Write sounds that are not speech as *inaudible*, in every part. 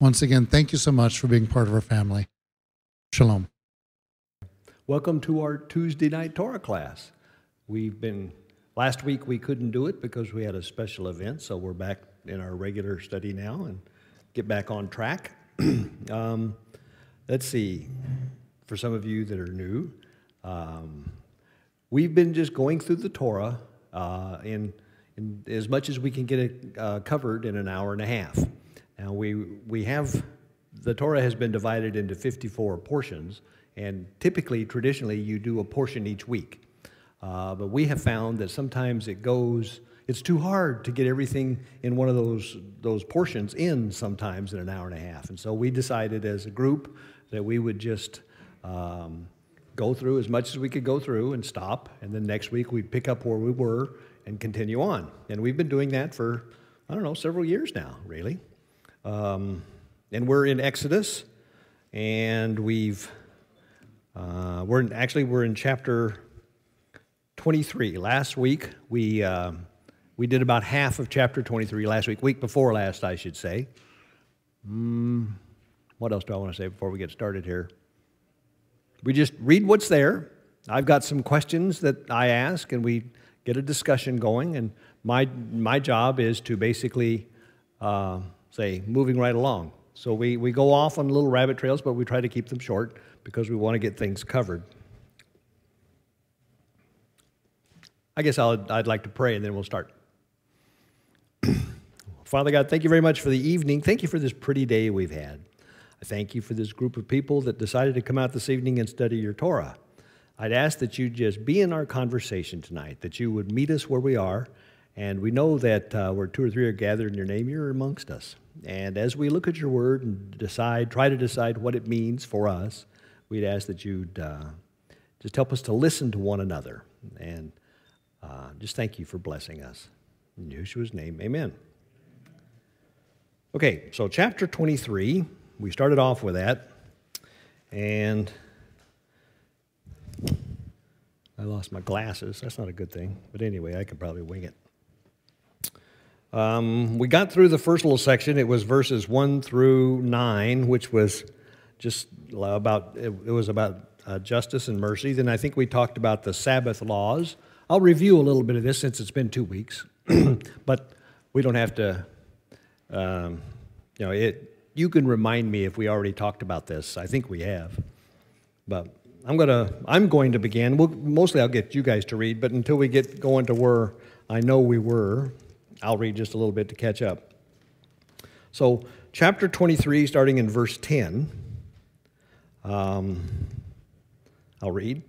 Once again, thank you so much for being part of our family. Shalom. Welcome to our Tuesday night Torah class. We've been, last week we couldn't do it because we had a special event, so we're back in our regular study now and get back on track. *clears throat* um, let's see, for some of you that are new, um, we've been just going through the Torah uh, in, in as much as we can get it uh, covered in an hour and a half. Now, we, we have, the Torah has been divided into 54 portions, and typically, traditionally, you do a portion each week. Uh, but we have found that sometimes it goes, it's too hard to get everything in one of those, those portions in sometimes in an hour and a half. And so we decided as a group that we would just um, go through as much as we could go through and stop, and then next week we'd pick up where we were and continue on. And we've been doing that for, I don't know, several years now, really. Um, and we're in Exodus, and we've uh, we're in, actually we're in chapter 23. Last week we uh, we did about half of chapter 23 last week, week before last, I should say. Mm, what else do I want to say before we get started here? We just read what's there. I've got some questions that I ask, and we get a discussion going. And my my job is to basically. Uh, say, moving right along. So we, we go off on little rabbit trails, but we try to keep them short because we want to get things covered. I guess i would like to pray and then we'll start. *clears throat* Father God, thank you very much for the evening. Thank you for this pretty day we've had. I thank you for this group of people that decided to come out this evening and study your Torah. I'd ask that you just be in our conversation tonight, that you would meet us where we are, and we know that uh, where two or three are gathered in your name, you're amongst us. And as we look at your word and decide, try to decide what it means for us, we'd ask that you'd uh, just help us to listen to one another. And uh, just thank you for blessing us. In Yeshua's name, amen. Okay, so chapter 23, we started off with that. And I lost my glasses. That's not a good thing. But anyway, I could probably wing it. Um, we got through the first little section. It was verses 1 through 9, which was just about, it, was about uh, justice and mercy. Then I think we talked about the Sabbath laws. I'll review a little bit of this since it's been two weeks, *clears throat* but we don't have to, um, you know, it, you can remind me if we already talked about this. I think we have. But I'm going to I'm going to begin. We'll, mostly I'll get you guys to read, but until we get going to where I know we were, I'll read just a little bit to catch up. So, chapter 23, starting in verse 10, um, I'll read.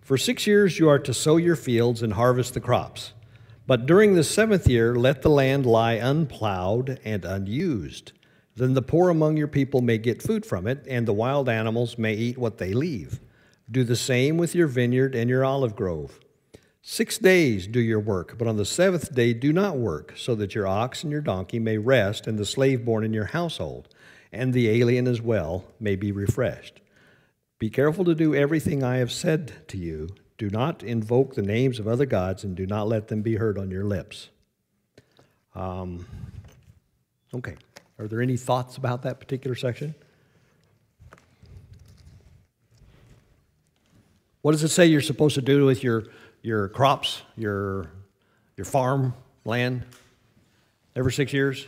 For six years you are to sow your fields and harvest the crops. But during the seventh year, let the land lie unplowed and unused. Then the poor among your people may get food from it, and the wild animals may eat what they leave. Do the same with your vineyard and your olive grove. Six days do your work, but on the seventh day do not work, so that your ox and your donkey may rest, and the slave born in your household, and the alien as well, may be refreshed. Be careful to do everything I have said to you. Do not invoke the names of other gods, and do not let them be heard on your lips. Um, okay. Are there any thoughts about that particular section? What does it say you're supposed to do with your your crops, your, your farm land every six years.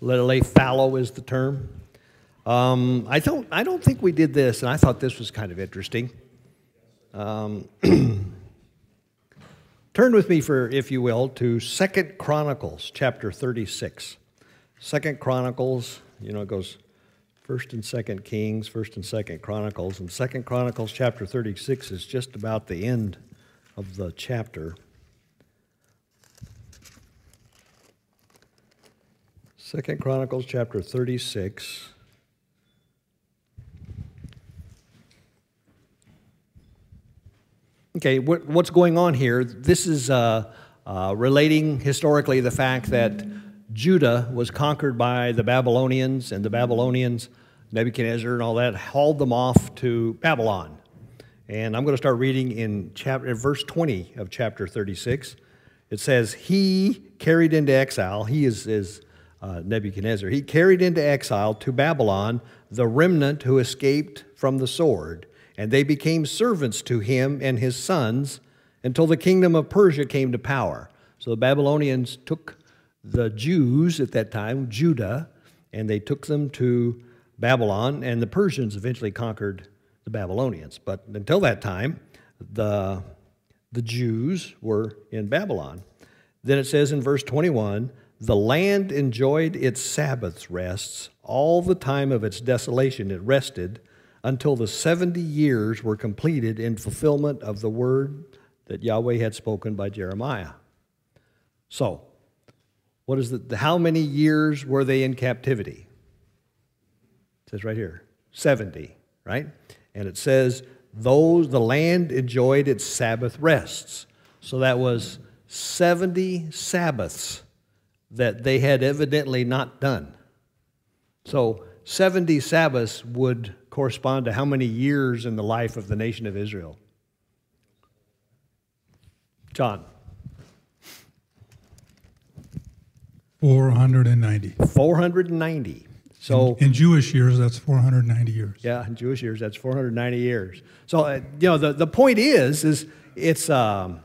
Let it lay fallow is the term. Um, I, don't, I don't think we did this, and I thought this was kind of interesting. Um, *clears throat* turn with me, for, if you will, to Second Chronicles chapter 36. Second Chronicles, you know, it goes First and Second Kings, First and Second Chronicles, and Second Chronicles chapter 36 is just about the end of the chapter. Second Chronicles chapter 36. Okay, what, what's going on here? This is uh, uh, relating historically the fact that Judah was conquered by the Babylonians, and the Babylonians, Nebuchadnezzar and all that, hauled them off to Babylon. And I'm going to start reading in chapter, verse 20 of chapter 36. It says, He carried into exile, he is, is uh, Nebuchadnezzar, he carried into exile to Babylon the remnant who escaped from the sword, and they became servants to him and his sons until the kingdom of Persia came to power. So the Babylonians took the Jews at that time, Judah, and they took them to Babylon, and the Persians eventually conquered the Babylonians. But until that time, the, the Jews were in Babylon. Then it says in verse 21 the land enjoyed its Sabbath rests all the time of its desolation. It rested until the 70 years were completed in fulfillment of the word that Yahweh had spoken by Jeremiah. So, what is the, how many years were they in captivity? It says right here 70, right? And it says, those, the land enjoyed its Sabbath rests. So that was 70 Sabbaths that they had evidently not done. So 70 Sabbaths would correspond to how many years in the life of the nation of Israel? John. 490. 490. So in, in, Jewish years, that's 490 years. Yeah, in Jewish years, that's 490 years. So uh, you know, the, the point is, is it's um,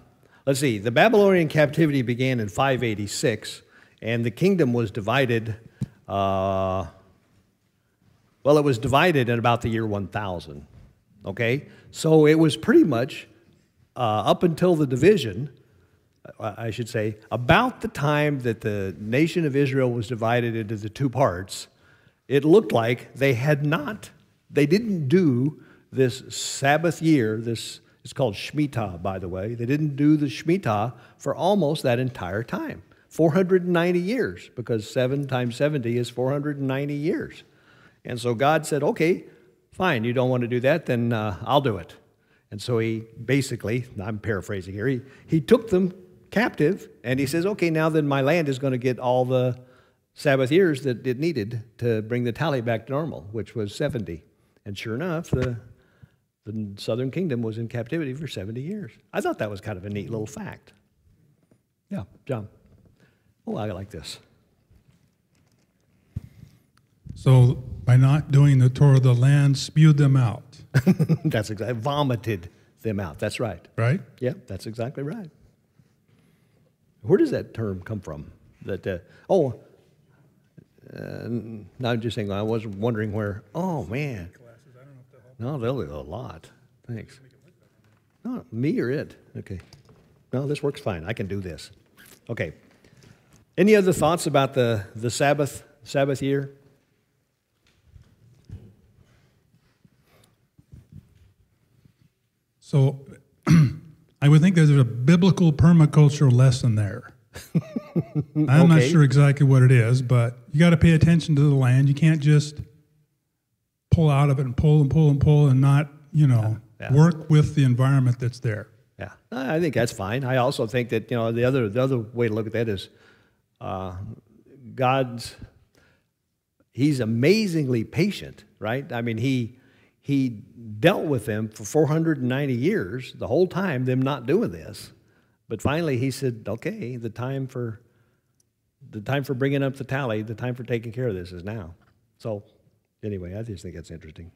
let's see, the Babylonian captivity began in 586, and the kingdom was divided. Uh, well, it was divided in about the year 1000. Okay, so it was pretty much uh, up until the division. I should say, about the time that the nation of Israel was divided into the two parts, it looked like they had not, they didn't do this Sabbath year, this it's called Shemitah, by the way. They didn't do the Shemitah for almost that entire time 490 years, because 7 times 70 is 490 years. And so God said, okay, fine, you don't want to do that, then uh, I'll do it. And so he basically, I'm paraphrasing here, he, he took them captive and he says, okay, now then my land is going to get all the Sabbath years that it needed to bring the tally back to normal, which was 70. And sure enough, the, the southern kingdom was in captivity for 70 years. I thought that was kind of a neat little fact. Yeah, John. Oh, I like this. So, by not doing the Torah, the land spewed them out. *laughs* that's exactly vomited them out. That's right. Right? Yeah, that's exactly right. Where does that term come from? That uh, oh, uh, no, I'm just saying, I was wondering where, oh man. No, they'll do a lot. Thanks. No, me or it? Okay. No, this works fine. I can do this. Okay. Any other thoughts about the, the Sabbath, Sabbath year? So *clears throat* I would think there's a biblical permaculture lesson there. *laughs* I'm okay. not sure exactly what it is, but you got to pay attention to the land. You can't just pull out of it and pull and pull and pull and not, you know, yeah, yeah. work with the environment that's there. Yeah, I think that's fine. I also think that you know the other the other way to look at that is uh, God's He's amazingly patient, right? I mean, he he dealt with them for 490 years, the whole time them not doing this. But finally, he said, "Okay, the time for the time for bringing up the tally, the time for taking care of this is now." So, anyway, I just think that's interesting.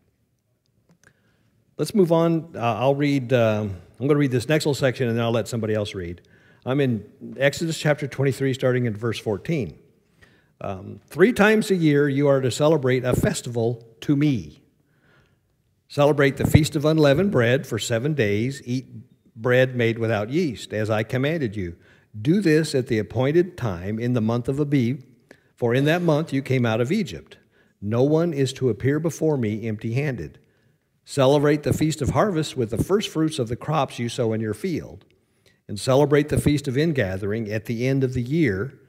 Let's move on. Uh, I'll read. Uh, I'm going to read this next little section, and then I'll let somebody else read. I'm in Exodus chapter 23, starting in verse 14. Um, Three times a year you are to celebrate a festival to me. Celebrate the Feast of Unleavened Bread for seven days. Eat bread made without yeast, as I commanded you. Do this at the appointed time in the month of Abib, for in that month you came out of Egypt. No one is to appear before me empty handed. Celebrate the feast of harvest with the first fruits of the crops you sow in your field. And celebrate the feast of ingathering at the end of the year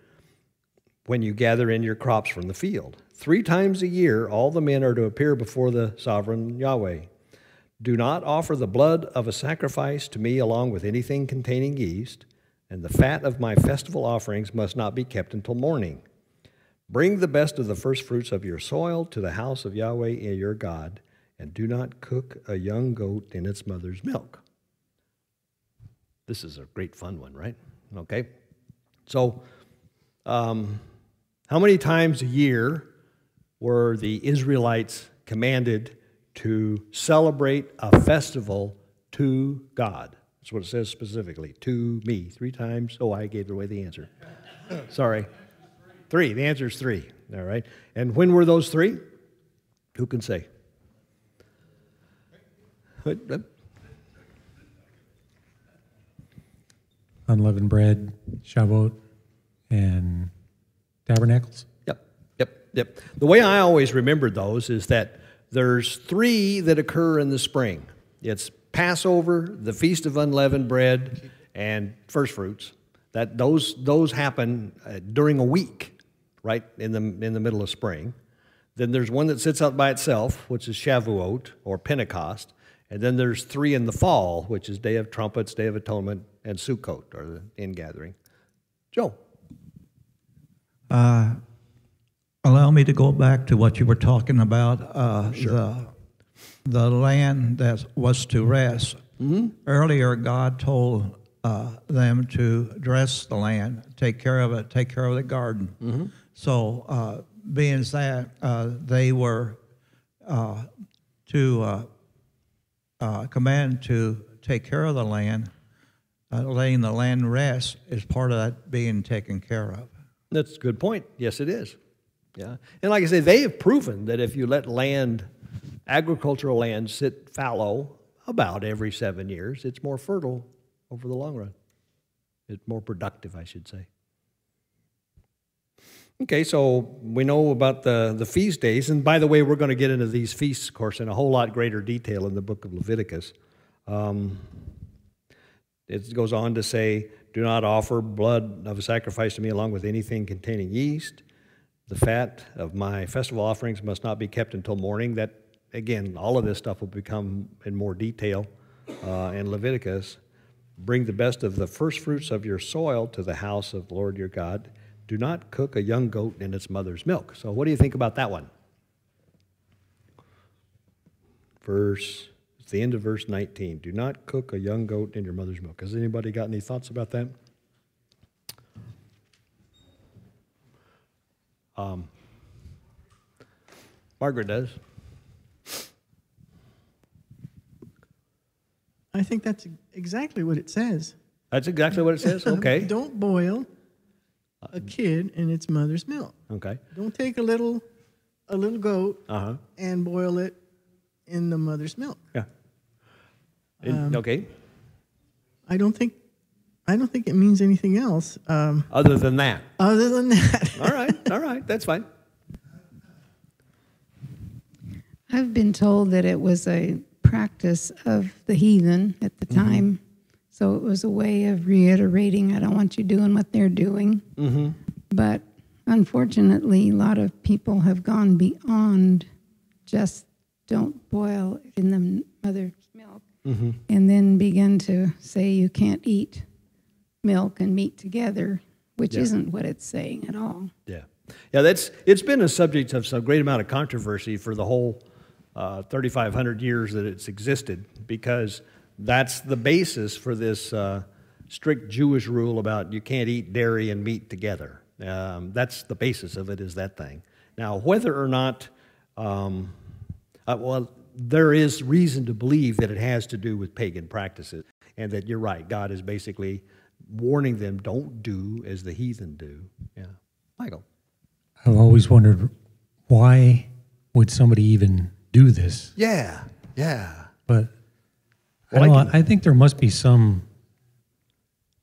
when you gather in your crops from the field. Three times a year, all the men are to appear before the sovereign Yahweh. Do not offer the blood of a sacrifice to me along with anything containing yeast, and the fat of my festival offerings must not be kept until morning. Bring the best of the first fruits of your soil to the house of Yahweh your God, and do not cook a young goat in its mother's milk. This is a great fun one, right? Okay. So, um, how many times a year were the Israelites commanded to celebrate a festival to God? That's what it says specifically to me. Three times. Oh, I gave away the answer. Sorry. Three. The answer is three. All right. And when were those three? Who can say? Unleavened bread, Shavuot, and tabernacles? Yep, yep, yep. The way I always remembered those is that there's three that occur in the spring. It's Passover, the Feast of Unleavened Bread, and first fruits. That those those happen uh, during a week, right in the in the middle of spring. Then there's one that sits out by itself, which is Shavuot or Pentecost, and then there's three in the fall, which is Day of Trumpets, Day of Atonement, and Sukkot, or the ingathering. Joe. Uh, allow me to go back to what you were talking about uh, sure. the, the land that was to rest. Mm-hmm. Earlier, God told uh, them to dress the land, take care of it, take care of the garden. Mm-hmm. So, uh, being that uh, they were uh, to command to take care of the land, letting the land rest is part of that being taken care of. That's a good point. Yes, it is. Yeah. And like I say, they have proven that if you let land, agricultural lands sit fallow about every seven years, it's more fertile over the long run. It's more productive, I should say. Okay, so we know about the, the feast days. And by the way, we're going to get into these feasts, of course, in a whole lot greater detail in the book of Leviticus. Um, it goes on to say, do not offer blood of a sacrifice to me along with anything containing yeast. The fat of my festival offerings must not be kept until morning. That, again, all of this stuff will become in more detail uh, in Leviticus. Bring the best of the first fruits of your soil to the house of the Lord your God. Do not cook a young goat in its mother's milk. So, what do you think about that one? Verse it's the end of verse 19. Do not cook a young goat in your mother's milk. Has anybody got any thoughts about that? Um, Margaret does. I think that's exactly what it says. That's exactly what it says? *laughs* Okay. Don't boil a kid in its mother's milk. Okay. Don't take a little a little goat uh-huh. and boil it in the mother's milk. Yeah. Um, okay. I don't think I don't think it means anything else. Um, other than that. Other than that. *laughs* all right, all right, that's fine. I've been told that it was a practice of the heathen at the mm-hmm. time. So it was a way of reiterating, I don't want you doing what they're doing. Mm-hmm. But unfortunately, a lot of people have gone beyond just don't boil in the mother's milk mm-hmm. and then begin to say you can't eat milk and meat together, which yeah. isn't what it's saying at all. Yeah. Yeah, that's it's been a subject of some great amount of controversy for the whole uh, 3,500 years that it's existed because that's the basis for this uh, strict Jewish rule about you can't eat dairy and meat together. Um, that's the basis of it, is that thing. Now, whether or not, um, uh, well, there is reason to believe that it has to do with pagan practices, and that you're right. God is basically warning them, don't do as the heathen do. Yeah. Michael. I've always wondered why would somebody even do this? Yeah, yeah. But I, don't know, I think there must be some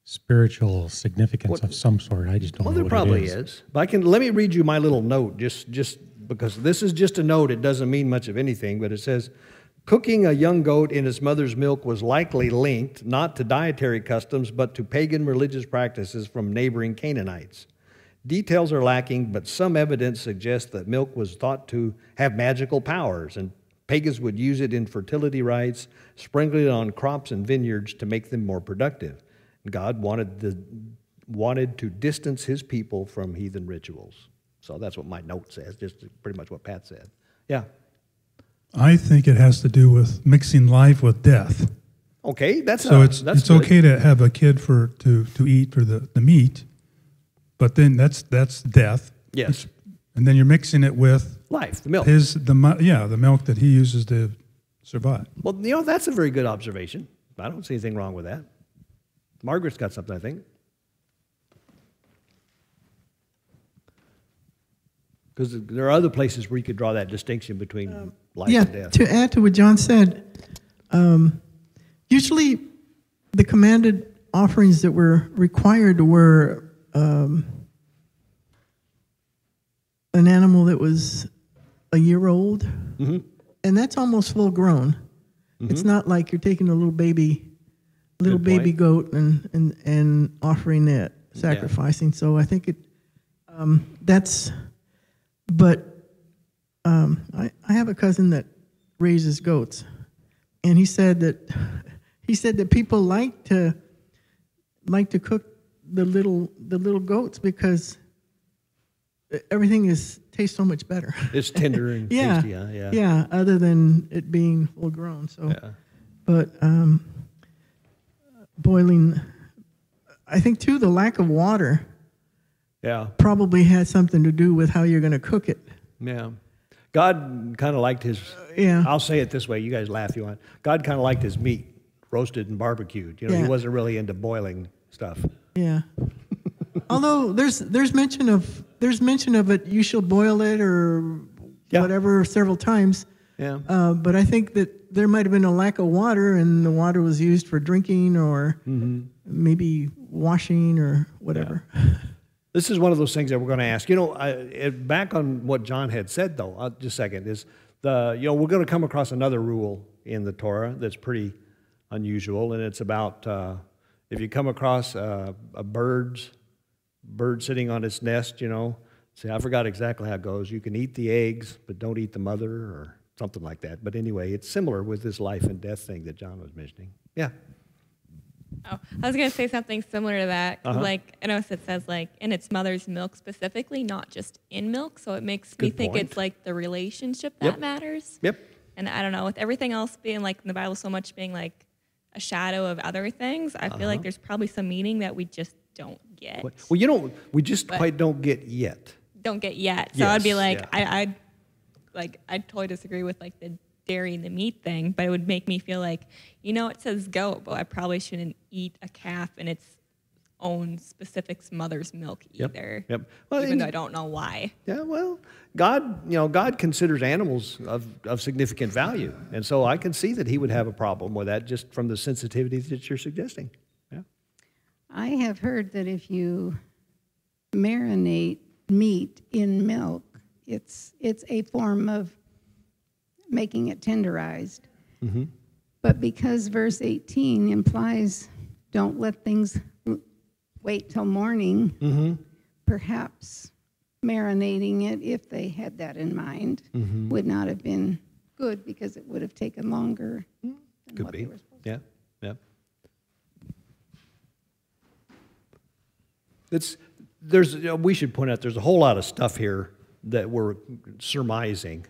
spiritual significance what, of some sort. I just don't well, know. Well, there probably is. is. But I can let me read you my little note just just because this is just a note, it doesn't mean much of anything, but it says, Cooking a young goat in its mother's milk was likely linked not to dietary customs, but to pagan religious practices from neighboring Canaanites. Details are lacking, but some evidence suggests that milk was thought to have magical powers, and pagans would use it in fertility rites, sprinkling it on crops and vineyards to make them more productive. God wanted, the, wanted to distance his people from heathen rituals. So that's what my note says, just pretty much what Pat said. Yeah. I think it has to do with mixing life with death. Okay, that's so a, it's it's good. okay to have a kid for to to eat for the, the meat, but then that's that's death. Yes, and then you're mixing it with life, the milk. His the yeah the milk that he uses to survive. Well, you know that's a very good observation. I don't see anything wrong with that. Margaret's got something, I think. Because there are other places where you could draw that distinction between um, life yeah, and death. to add to what John said, um, usually the commanded offerings that were required were um, an animal that was a year old, mm-hmm. and that's almost full grown. Mm-hmm. It's not like you're taking a little baby, little baby goat and, and, and offering it, sacrificing. Yeah. So I think it um, that's but um, I, I have a cousin that raises goats, and he said that he said that people like to like to cook the little the little goats because everything is tastes so much better. It's tender and *laughs* yeah, tasty, huh? yeah, yeah. Other than it being full grown, so. Yeah. But um, boiling, I think too the lack of water yeah. Probably had something to do with how you're going to cook it. Yeah. God kind of liked his. Uh, yeah. I'll say it this way. You guys laugh. You want. God kind of liked his meat roasted and barbecued. You know, yeah. he wasn't really into boiling stuff. Yeah. *laughs* Although there's there's mention of there's mention of it. You shall boil it or yeah. whatever several times. Yeah. Uh, but I think that there might have been a lack of water, and the water was used for drinking or mm-hmm. maybe washing or whatever. Yeah. This is one of those things that we're going to ask. You know, I, back on what John had said, though, uh, just a second, is the, you know, we're going to come across another rule in the Torah that's pretty unusual, and it's about uh, if you come across uh, a bird's bird sitting on its nest, you know, say, I forgot exactly how it goes. You can eat the eggs, but don't eat the mother, or something like that. But anyway, it's similar with this life and death thing that John was mentioning. Yeah. Oh, I was going to say something similar to that. Uh-huh. Like, I know it says, like, in its mother's milk specifically, not just in milk. So it makes Good me think it's like the relationship that yep. matters. Yep. And I don't know, with everything else being like in the Bible so much being like a shadow of other things, I uh-huh. feel like uh-huh. there's probably some meaning that we just don't get. Well, you know, we just but quite don't get yet. Don't get yet. So yes, I'd be like, yeah. I, I'd like, I totally disagree with like the dairy and the meat thing, but it would make me feel like, you know, it says goat, but I probably shouldn't eat a calf and its own specific mother's milk either. Yep. yep. Well, even though I don't know why. Yeah, well, God, you know, God considers animals of, of significant value. And so I can see that he would have a problem with that just from the sensitivity that you're suggesting. Yeah. I have heard that if you marinate meat in milk, it's it's a form of making it tenderized. Mm-hmm. But because verse 18 implies don't let things wait till morning, mm-hmm. perhaps marinating it, if they had that in mind, mm-hmm. would not have been good because it would have taken longer. Could be. Yeah, yeah. It's there's you know, we should point out there's a whole lot of stuff here that we're surmising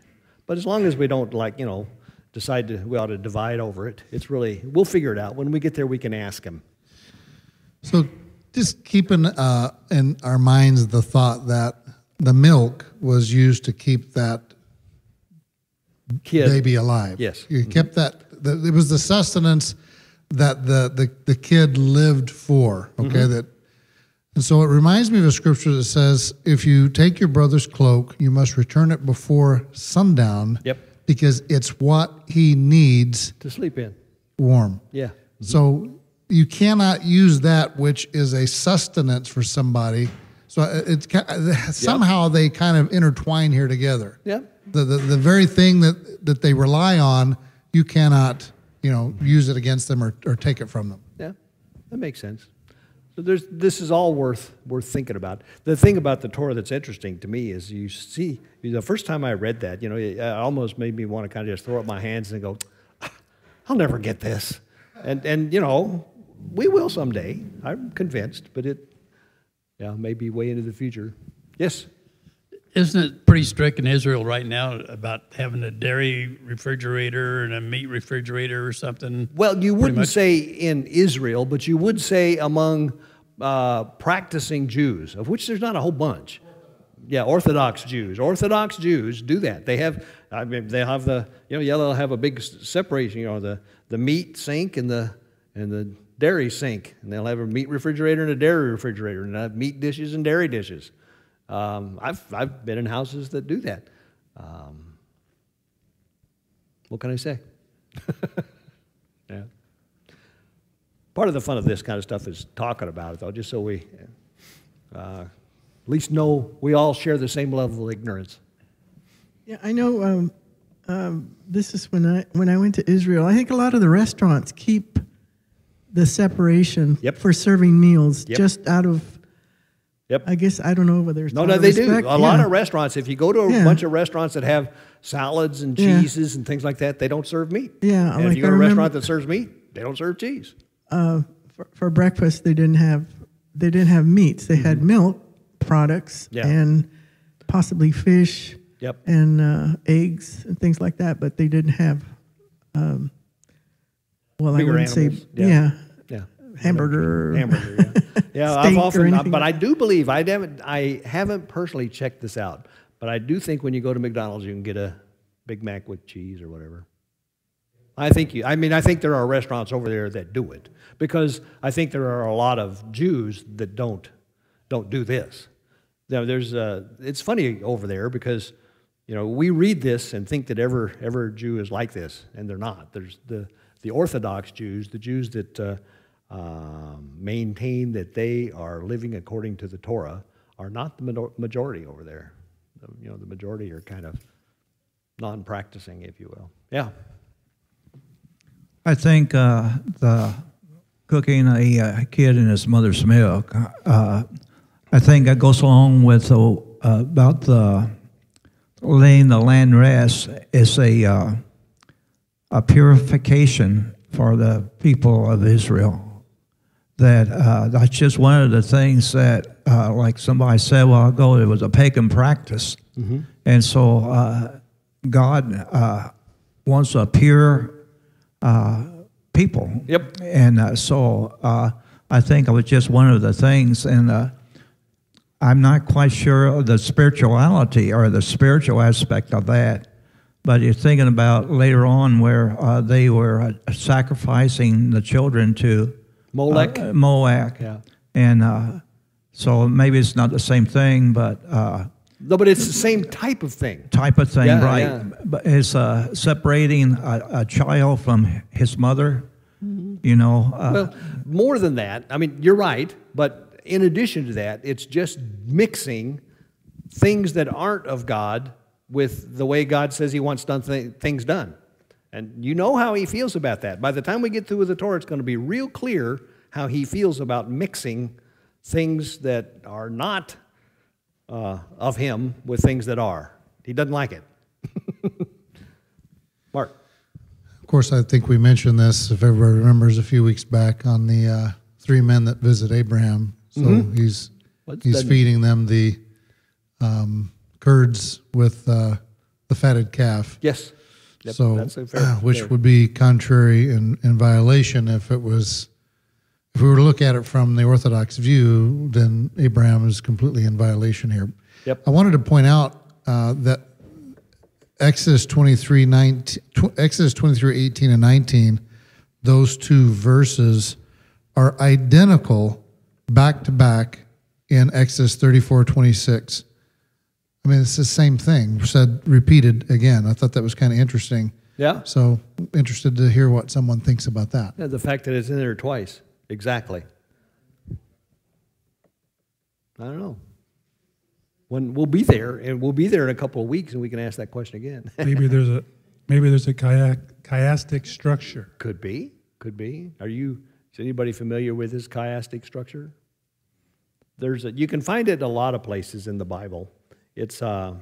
but as long as we don't like, you know, decide to, we ought to divide over it, it's really, we'll figure it out. When we get there, we can ask him. So just keeping uh, in our minds the thought that the milk was used to keep that Kid. baby alive. Yes. You mm-hmm. kept that, the, it was the sustenance that the, the, the kid lived for, okay, mm-hmm. that and so it reminds me of a scripture that says, if you take your brother's cloak, you must return it before sundown. Yep. Because it's what he needs to sleep in. Warm. Yeah. Mm-hmm. So you cannot use that which is a sustenance for somebody. So uh, it's uh, *laughs* somehow yep. they kind of intertwine here together. Yep. The, the the very thing that that they rely on, you cannot you know use it against them or, or take it from them. Yeah, that makes sense. So there's, this is all worth, worth thinking about. The thing about the Torah that's interesting to me is you see, the first time I read that, you know, it almost made me want to kind of just throw up my hands and go, ah, I'll never get this. And, and you know, we will someday. I'm convinced, but it, yeah, maybe way into the future. Yes? Isn't it pretty strict in Israel right now about having a dairy refrigerator and a meat refrigerator or something? Well, you wouldn't say in Israel, but you would say among uh, practicing Jews, of which there's not a whole bunch. Yeah, Orthodox Jews. Orthodox Jews do that. They have, I mean, they have the, you know, yeah, they'll have a big separation, you know, the, the meat sink and the, and the dairy sink. And they'll have a meat refrigerator and a dairy refrigerator, and have meat dishes and dairy dishes. Um, I've, I've been in houses that do that. Um, what can I say? *laughs* yeah. Part of the fun of this kind of stuff is talking about it, though, just so we uh, at least know we all share the same level of ignorance. Yeah, I know. Um, um, this is when I when I went to Israel. I think a lot of the restaurants keep the separation yep. for serving meals yep. just out of Yep. I guess I don't know whether it's no, no, they respect. do. A yeah. lot of restaurants. If you go to a yeah. bunch of restaurants that have salads and cheeses yeah. and things like that, they don't serve meat. Yeah, and like if you go to a restaurant that serves meat, they don't serve cheese. Uh, for, for, breakfast, they didn't have they didn't have meats. They mm-hmm. had milk products and possibly fish. Yep. And uh, eggs and things like that, but they didn't have. Um, well, Bigger I wouldn't animals. say yeah hamburger. Hamburger, yeah. *laughs* yeah I've often, but I do believe I haven't, I haven't personally checked this out, but I do think when you go to McDonald's, you can get a Big Mac with cheese or whatever. I think you. I mean, I think there are restaurants over there that do it because I think there are a lot of Jews that don't don't do this. Now, there's a, it's funny over there because you know we read this and think that ever ever Jew is like this, and they're not. There's the the Orthodox Jews, the Jews that uh, um, maintain that they are living according to the Torah are not the majority over there. The, you know, the majority are kind of non-practicing, if you will. Yeah. I think uh, the cooking a, a, kid in his mother's milk. Uh, I think that goes along with uh, about the laying the land rest is a uh, a purification for the people of Israel that uh, that's just one of the things that, uh, like somebody said a while ago, it was a pagan practice. Mm-hmm. And so uh, God uh, wants a pure uh, people. Yep. And uh, so I think it was just one of the things. And I'm not quite sure of the spirituality or the spiritual aspect of that. But you're thinking about later on where they were sacrificing the children to Molech. Uh, Molech. Yeah. And uh, so maybe it's not the same thing, but. Uh, no, but it's the same type of thing. Type of thing, yeah, right? Yeah. But it's uh, separating a, a, child from his mother. Mm-hmm. You know. Uh, well, more than that. I mean, you're right, but in addition to that, it's just mixing things that aren't of God with the way God says He wants done th- things done. And you know how he feels about that. By the time we get through with the Torah, it's going to be real clear how he feels about mixing things that are not uh, of him with things that are. He doesn't like it. *laughs* Mark. Of course, I think we mentioned this, if everybody remembers, a few weeks back on the uh, three men that visit Abraham. So mm-hmm. he's What's he's feeding them the um, curds with uh, the fatted calf. Yes. Yep, so, fair, uh, which fair. would be contrary and in, in violation if it was, if we were to look at it from the Orthodox view, then Abraham is completely in violation here. Yep. I wanted to point out uh, that Exodus 23, 19, Exodus 23, 18 and 19, those two verses are identical back to back in Exodus 34, 26. I mean, it's the same thing said repeated again. I thought that was kind of interesting. Yeah. So interested to hear what someone thinks about that. Yeah, the fact that it's in there twice. Exactly. I don't know. When we'll be there, and we'll be there in a couple of weeks, and we can ask that question again. *laughs* maybe there's a maybe there's a chiastic structure. Could be. Could be. Are you? Is anybody familiar with this chiastic structure? there's a, you can find it a lot of places in the Bible. It's, uh,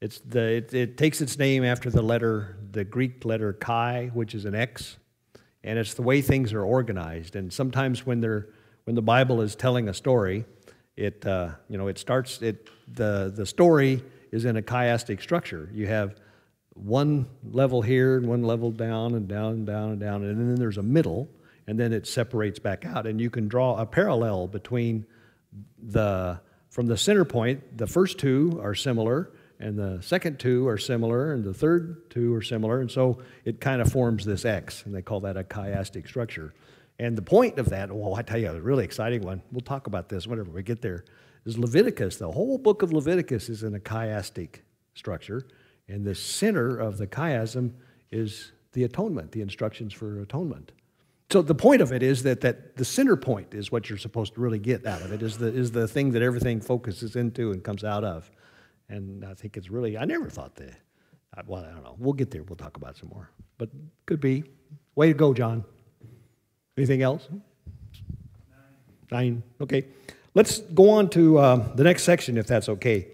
it's the, it, it takes its name after the letter, the Greek letter chi, which is an X, and it's the way things are organized. And sometimes when they're, when the Bible is telling a story, it, uh, you know, it starts, it, the, the story is in a chiastic structure. You have one level here and one level down and down and down and down, and then there's a middle, and then it separates back out. And you can draw a parallel between the, from the center point, the first two are similar, and the second two are similar, and the third two are similar, and so it kind of forms this X, and they call that a chiastic structure. And the point of that, well, I tell you, a really exciting one, we'll talk about this whenever we get there, is Leviticus. The whole book of Leviticus is in a chiastic structure, and the center of the chiasm is the atonement, the instructions for atonement. So the point of it is that, that the center point is what you're supposed to really get out of it, is the, is the thing that everything focuses into and comes out of. And I think it's really, I never thought that, well, I don't know. We'll get there. We'll talk about some more. But could be. Way to go, John. Anything else? Nine. nine. Okay. Let's go on to uh, the next section, if that's okay.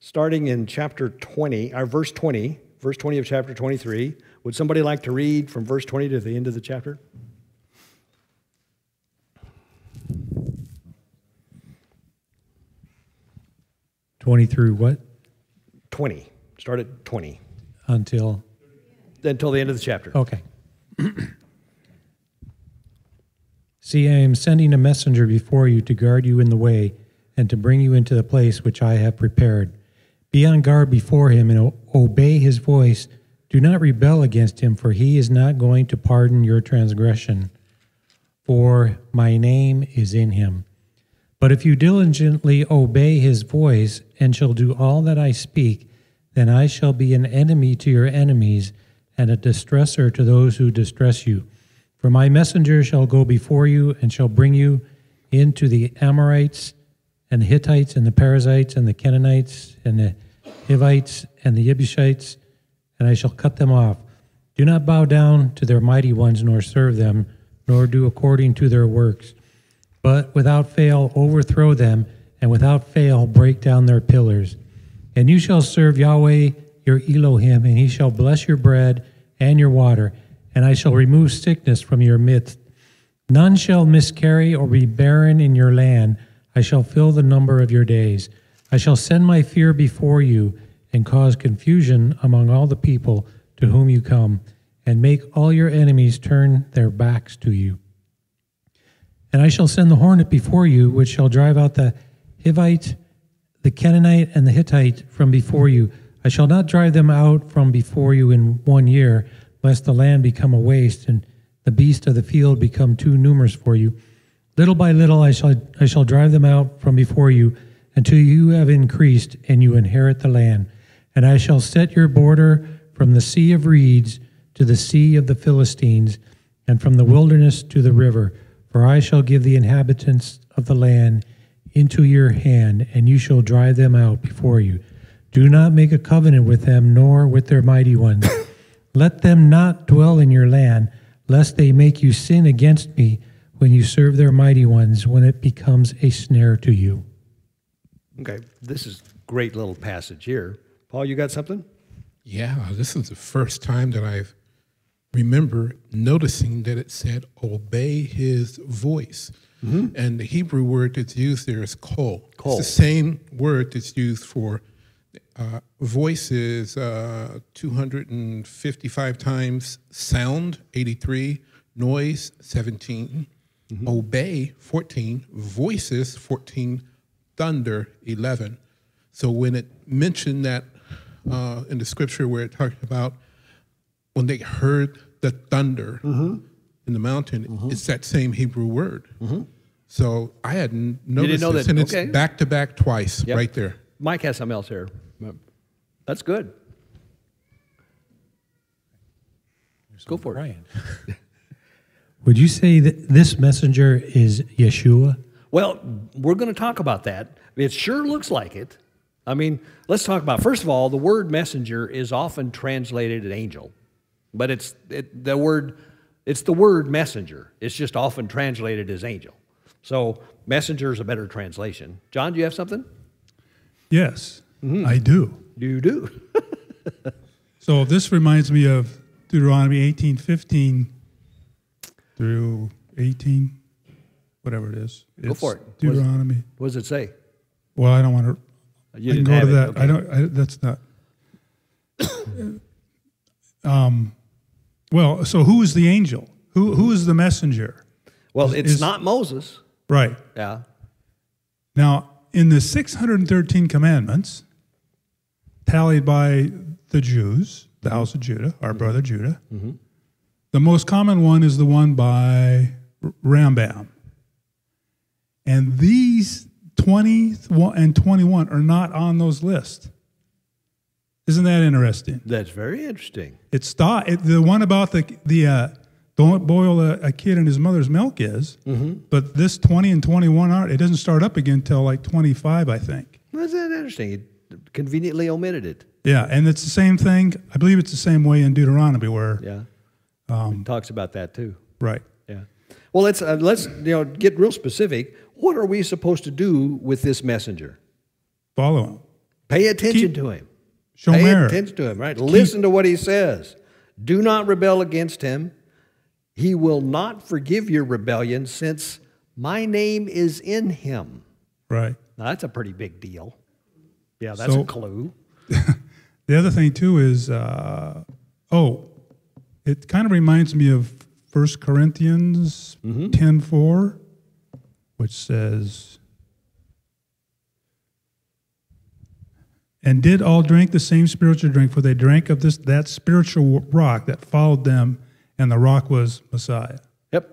Starting in chapter 20, our verse 20, verse 20 of chapter 23. Would somebody like to read from verse 20 to the end of the chapter? Twenty through what? 20. Start at 20 Until until the end of the chapter. okay. *clears throat* See, I am sending a messenger before you to guard you in the way and to bring you into the place which I have prepared. Be on guard before him and obey his voice. Do not rebel against him, for he is not going to pardon your transgression, for my name is in him. But if you diligently obey his voice and shall do all that I speak, then I shall be an enemy to your enemies and a distresser to those who distress you. For my messenger shall go before you and shall bring you into the Amorites and the Hittites and the Perizzites and the Canaanites and the Hivites and the Jebusites, and I shall cut them off. Do not bow down to their mighty ones, nor serve them, nor do according to their works but without fail overthrow them, and without fail break down their pillars. And you shall serve Yahweh your Elohim, and he shall bless your bread and your water, and I shall remove sickness from your midst. None shall miscarry or be barren in your land. I shall fill the number of your days. I shall send my fear before you, and cause confusion among all the people to whom you come, and make all your enemies turn their backs to you. And I shall send the hornet before you, which shall drive out the Hivite, the Canaanite, and the Hittite from before you. I shall not drive them out from before you in one year, lest the land become a waste and the beasts of the field become too numerous for you. Little by little I shall, I shall drive them out from before you until you have increased and you inherit the land. And I shall set your border from the sea of reeds to the sea of the Philistines, and from the wilderness to the river. For I shall give the inhabitants of the land into your hand, and you shall drive them out before you. Do not make a covenant with them, nor with their mighty ones. *coughs* Let them not dwell in your land, lest they make you sin against me when you serve their mighty ones, when it becomes a snare to you. Okay, this is great little passage here. Paul, you got something? Yeah, this is the first time that I've remember noticing that it said obey his voice. Mm-hmm. And the Hebrew word that's used there is kol. Kol. It's the same word that's used for uh, voices uh, 255 times, sound 83, noise 17, mm-hmm. obey 14, voices 14, thunder 11. So when it mentioned that uh, in the scripture where it talked about when they heard the thunder mm-hmm. in the mountain, mm-hmm. it's that same Hebrew word. Mm-hmm. So I hadn't noticed know this, that- and okay. it's back to back twice Yep. right there. Mike has something else here. That's good. Go for it. Brian. *laughs* Would you say that this messenger is Yeshua? Well, we're going to talk about that. It sure looks like it. I mean, let's talk about first of all, the word messenger is often translated an angel, but it's it, the word it's the word messenger. It's just often translated as angel. So messenger is a better translation. John, do you have something? Yes, I do. You do. *laughs* So this reminds me of Deuteronomy eighteen fifteen through eighteen, whatever it is. Go for it. Deuteronomy. what does it say? Well, I don't want to. You I can didn't go to that. okay. I don't. I, that's not. *coughs* um. Well, so who is the angel? Who who is the messenger? Well, it's is- not Moses. Right Yeah. now, in the six hundred and thirteen commandments, tallied by the Jews, the house of Judah, our mm-hmm. brother Judah, mm-hmm. the most common one is the one by Rambam. And these 20 and 21 are not on those lists. Isn't that interesting? That's very interesting. It stop it, the one about the the uh, don't boil a, a kid in his mother's milk is, but this 20 and 21 aren't. It doesn't start up again until like 25, I think. That's that interesting. It conveniently omitted it. Yeah, and it's the same thing. I believe it's the same way in Deuteronomy where Yeah. Um, talks about that too. right. Yeah. Well, let's uh, let's you know get real specific. What are we supposed to do with this messenger? Follow him. Pay attention Keep- to him. Show Pay attention to him, right? Listen to what he says. Do not rebel against him. He will not forgive your rebellion since my name is in him. Right. Now, that's a pretty big deal. Yeah, that's So- a clue. *laughs* The other thing too is, uh, oh, it kind of reminds me of 1 Corinthians Mm-hmm. ten four, which says, "And did all drink the same spiritual drink? For they drank of this that spiritual rock that followed them, and the rock was Messiah." Yep.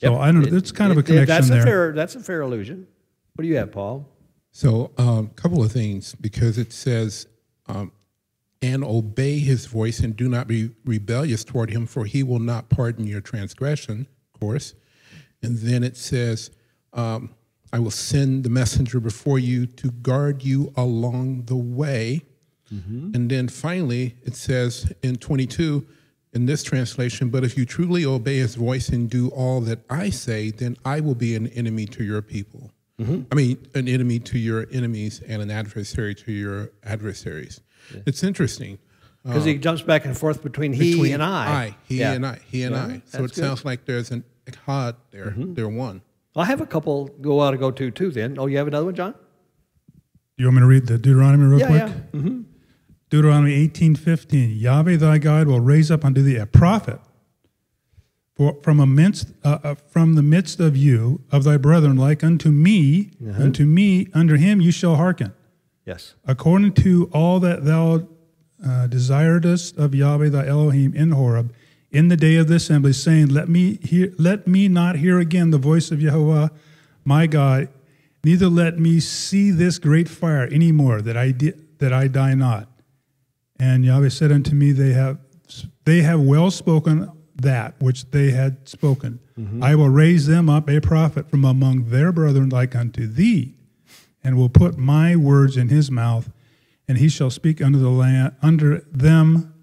So Yep. I don't know. It- There's kind of a it- connection that's there. A fair, that's a fair illusion. What do you have, Paul? So, a um, couple of things because it says, um, and obey his voice and do not be rebellious toward him, for he will not pardon your transgression, of course. And then it says, um, I will send the messenger before you to guard you along the way. And then finally, it says in 22, in this translation, but if you truly obey his voice and do all that I say, then I will be an enemy to your people. I mean, an enemy to your enemies and an adversary to your adversaries. It's interesting. Because he jumps back and forth between he Uh, Between and I. he Yeah. and I, he and Yeah, I. So it good. Mm-hmm. sounds like there's an echad there. They're one. I have a couple go out to go to too. Then, oh, you have another one, John? You want me to read the Deuteronomy real yeah, quick? yeah. hmm Deuteronomy eighteen fifteen. Yahweh thy God will raise up unto thee a prophet for, from, amidst, uh, uh, from the midst of you, of thy brethren, like unto me, Uh-huh. unto me, under him you shall hearken, Yes. according to all that thou uh, desiredest of Yahweh thy Elohim in Horeb, in the day of the assembly, saying, Let me hear, let me not hear again the voice of Jehovah my God, neither let me see this great fire any more, that I di- that I die not. And Yahweh said unto me, They have they have well spoken that which they had spoken. Mm-hmm. I will raise them up a prophet from among their brethren like unto thee, and will put my words in his mouth, and he shall speak unto the land under them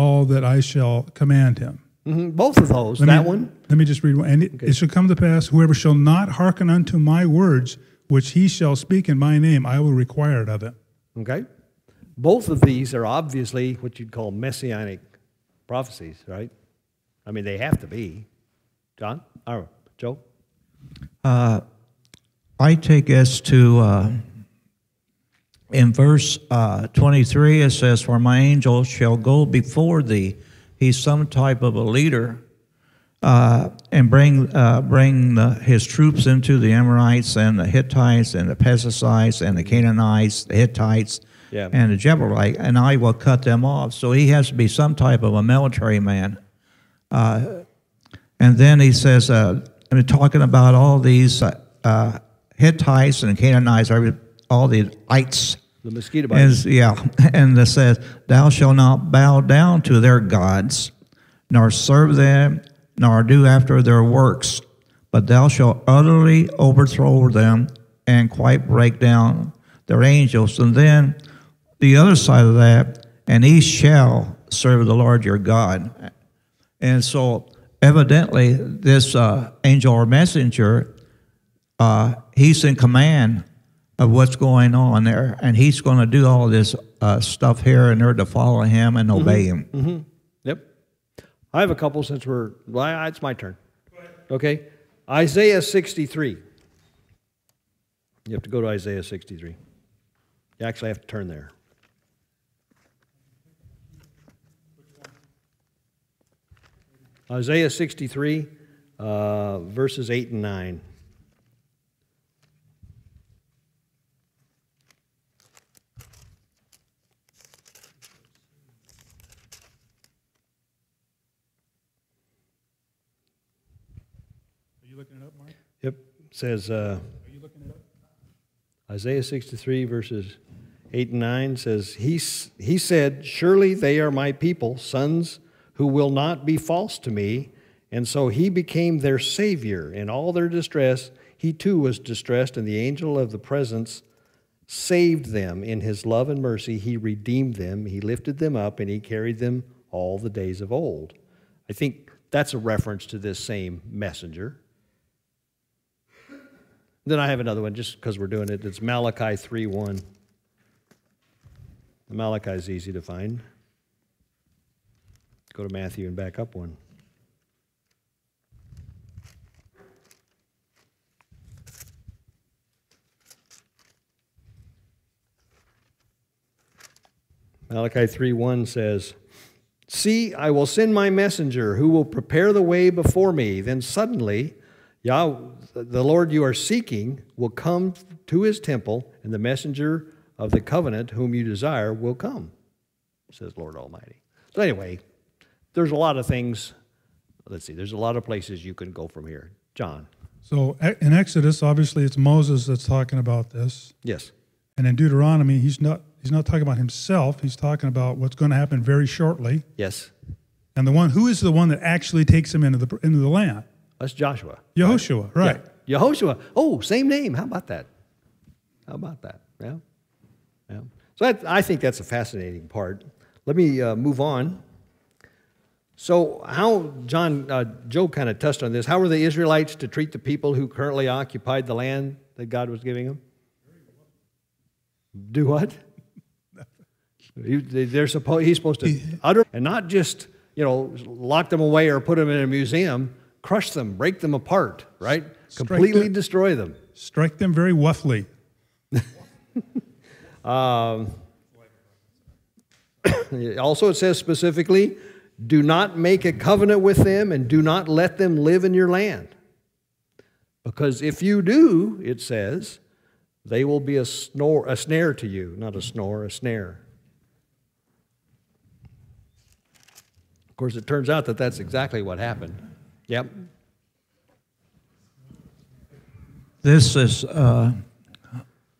all that I shall command him. hmm Both of those. Let that me, one. Let me just read one. And it, it shall come to pass, whoever shall not hearken unto my words, which he shall speak in my name, I will require it of him. Okay. Both of these are obviously what you'd call messianic prophecies, right? I mean, they have to be. John? Or Joe? Uh, I take us to, uh, in verse uh, 23, it says, For my angel shall go before thee. He's some type of a leader. Uh, and bring uh, bring the, his troops into the Amorites and the Hittites and the Perizzites and the Canaanites, the Hittites, Yeah. and the Jebelite, and I will cut them off. So he has to be some type of a military man. Uh, and then he says, uh, I mean, talking about all these uh, uh, Hittites and Canaanites, all the ites. The mosquito bites. Is, yeah, and it says, Thou shalt not bow down to their gods, nor serve them, nor do after their works, but thou shalt utterly overthrow them and quite break down their angels. And then the other side of that, and ye shall serve the Lord your God. And so, evidently, this uh, angel or messenger uh, he's in command of what's going on there, and he's going to do all this uh, stuff here and there to follow him and obey him. Yep. I have a couple since we're, well, it's my turn. Okay. Isaiah 63. You have to go to Isaiah 63. You actually have to turn there. Isaiah 63, uh, verses 8 and 9. Are you looking it up, Mark? Yep. It says, uh? Isaiah 63, verses 8 and 9 says, he, he said, Surely they are my people, sons who will not be false to me. And so he became their Savior. In all their distress, he too was distressed, and the angel of the presence saved them. In his love and mercy, he redeemed them. He lifted them up, and he carried them all the days of old. I think that's a reference to this same messenger. Then I have another one, just because we're doing it. It's Malachi 3 1. Malachi is easy to find. Go to Matthew and back up one. Malachi 3 1 says, See, I will send my messenger who will prepare the way before me. Then suddenly, Yah, the Lord you are seeking will come to his temple, and the messenger of the covenant whom you desire will come, says Lord Almighty. So, anyway, there's a lot of things. Let's see, there's a lot of places you can go from here. John. So in Exodus, obviously, it's Moses that's talking about this. Yes. And in Deuteronomy, he's not he's not talking about himself. He's talking about what's going to happen very shortly. Yes. And the one who is the one that actually takes him into the into the land? That's Joshua. Yehoshua, right? Yeah. Yehoshua. Oh, same name. How about that? How about that? Yeah. Yeah. So that, I think that's a fascinating part. Let me uh, move on. So, how, John, uh, Joe kind of touched on this. How were the Israelites to treat the people who currently occupied the land that God was giving them? Do what? *laughs* He- they- They're supposed, he's supposed to utter and not just, you know, lock them away or put them in a museum, crush them, break them apart, right? Strike Completely the- destroy them. Strike them very roughly. *laughs* Um, *coughs* also, it says specifically, do not make a covenant with them and do not let them live in your land. Because if you do, it says, they will be a, snore, a snare to you, not a snore, a snare. Of course, it turns out that that's exactly what happened. Yep. This is uh,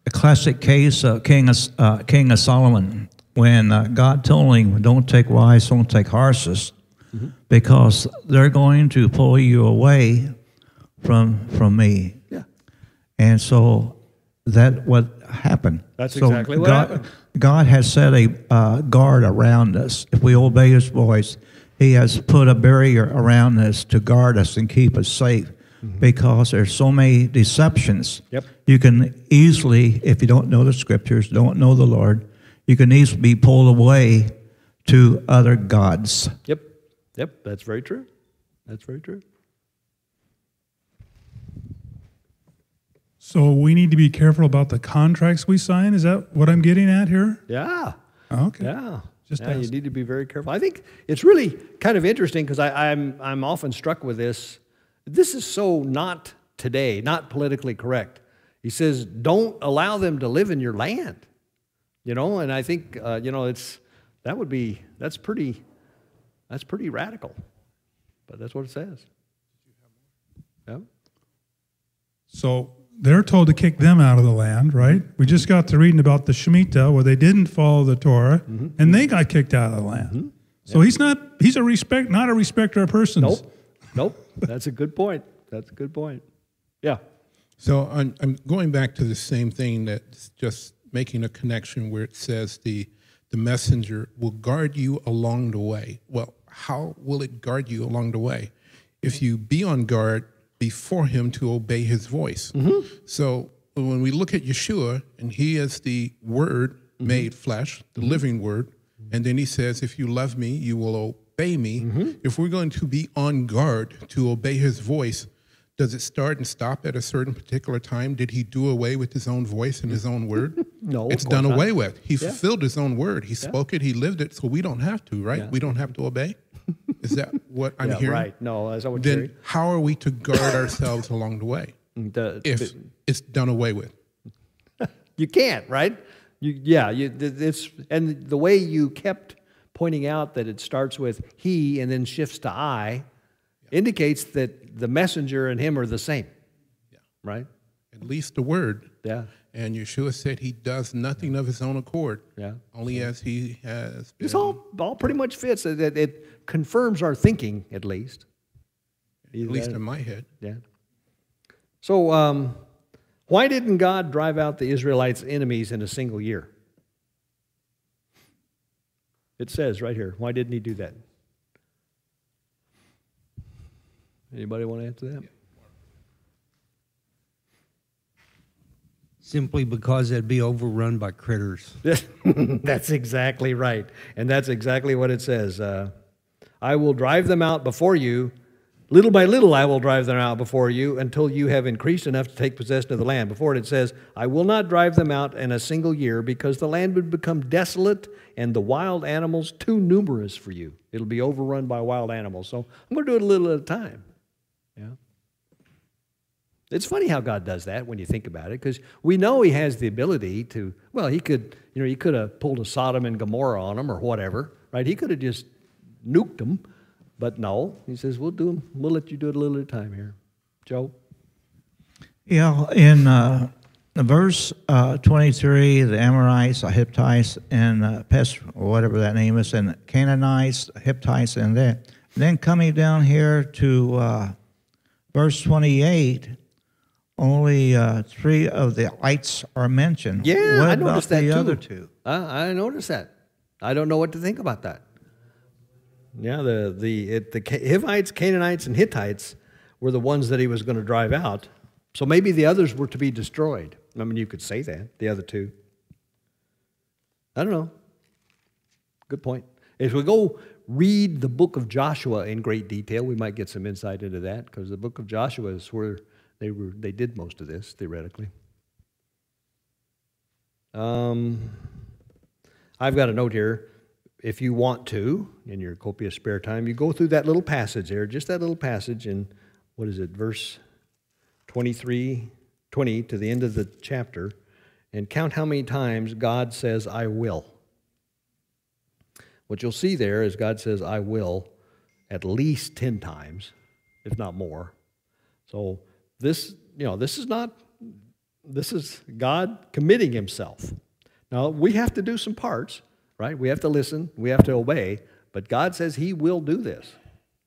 a classic case of King of, uh, King of Solomon when uh, God told him, Don't take wives, don't take horses, because they're going to pull you away from, from me. Yeah. And so that what happened. That's So exactly what God, happened. God has set a uh, guard around us. If we obey His voice, He has put a barrier around us to guard us and keep us safe. Mm-hmm. Because there's so many deceptions. Yep. You can easily, if you don't know the scriptures, don't know the Lord, you can easily be pulled away to other gods. Yep. Yep. That's very true. That's very true. So we need to be careful about the contracts we sign. Is that what I'm getting at here? Yeah. Okay. Yeah. Just yeah, you need to be very careful. I think it's really kind of interesting because I'm, I'm often struck with this. This is so not today, not politically correct. He says, don't allow them to live in your land. You know, and I think, uh, you know, it's, that would be, that's pretty, that's pretty radical. But that's what it says. Yeah. So they're told to kick them out of the land, right? We just got to reading about the Shemitah where they didn't follow the Torah mm-hmm. and they got kicked out of the land. Mm-hmm. So he's not he's a respect not a respecter of persons. Nope. Nope. That's a good point. That's a good point. Yeah. So I'm, I'm going back to the same thing that's just making a connection where it says the, the messenger will guard you along the way. Well, how will it guard you along the way? If you be on guard before him to obey his voice. Mm-hmm. So when we look at Yeshua, and he is the Word mm-hmm. made flesh, the mm-hmm. living Word, and then he says, If you love me, you will obey me. Mm-hmm. If we're going to be on guard to obey his voice, does it start and stop at a certain particular time? Did he do away with his own voice and his own word? *laughs* no, it's done not. away with. He yeah. fulfilled his own word. He yeah. spoke it. He lived it. So we don't have to, right? Yeah. We don't have to obey. Is that what I'm hearing? Right. No, that's what then how are we to guard ourselves along the way mm, the, if the, it's done away with? *laughs* you can't, right? You, yeah, you, it's and the way you kept pointing out that it starts with he and then shifts to I indicates that the messenger and him are the same. Yeah. Right? At least the word. Yeah. And Yeshua said he does nothing of his own accord. Yeah. Only yeah. as he has. Been. This all all pretty much fits. It, it, it confirms our thinking, at least. Either at least in my head. Yeah. So, um, why didn't God drive out the Israelites' enemies in a single year? It says right here. Why didn't he do that? Anybody want to answer that? Simply because they'd be overrun by critters. *laughs* that's exactly right. And that's exactly what it says. Uh, I will drive them out before you. Little by little, I will drive them out before you until you have increased enough to take possession of the land. Before it, it says, I will not drive them out in a single year because the land would become desolate and the wild animals too numerous for you. It'll be overrun by wild animals. So I'm going to do it a little at a time. Yeah. It's funny how God does that when you think about it, because we know He has the ability to. Well, He could, you know, He could have pulled a Sodom and Gomorrah on them or whatever, right? He could have just nuked them, but no. He says, "We'll do them. We'll let you do it a little at a time here." Joe. Yeah, in uh, verse uh, 23, the Amorites, the Hittites, and uh, Pest, or whatever that name is, and Canaanites, Hittites, and then then coming down here to uh, verse 28, only uh, three of the ites are mentioned. Yeah, what I noticed that the too. other two? Uh, I noticed that. I don't know what to think about that. Yeah, the the it, the Hivites, Canaanites, and Hittites were the ones that he was going to drive out. So maybe the others were to be destroyed. I mean, you could say that the other two. I don't know. Good point. If we go read the book of Joshua in great detail. We might get some insight into that because the book of Joshua is where they, were, they did most of this, theoretically. Um, I've got a note here. If you want to, in your copious spare time, you go through that little passage there, just that little passage in, what is it, verse 23, 20 to the end of the chapter, and count how many times God says, I will. What you'll see there is God says, I will, at least 10 times, if not more. So this, you know, this is not, this is God committing himself. Now, we have to do some parts, right? We have to listen, we have to obey, but God says he will do this.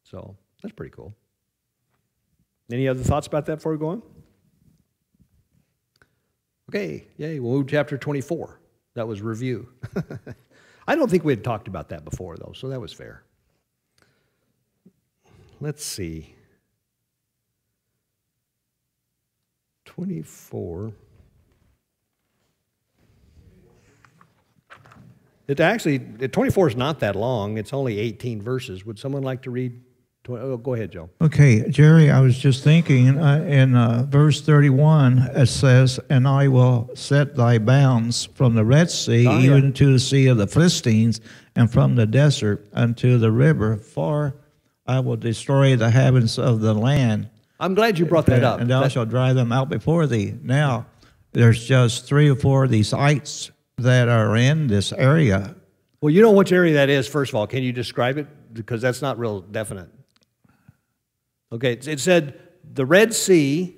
So that's pretty cool. Any other thoughts about that before we go on? Okay, yay, we'll move to chapter 24. That was review. *laughs* I don't think we had talked about that before, though, so that was fair. Let's see. 24. It actually, 24 is not that long. It's only 18 verses. Would someone like to read Oh, go ahead, Joe. Okay, Jerry, I was just thinking uh, in uh, verse 31, it says, And I will set thy bounds from the Red Sea oh, even yeah. to the sea of the Philistines, and from the desert unto the river, for I will destroy the habits of the land. I'm glad you brought that up. And thou shalt drive them out before thee. Now, there's just three or four of these ites that are in this area. Well, you know which area that is, first of all. Can you describe it? Because that's not real definite. Okay, it said the Red Sea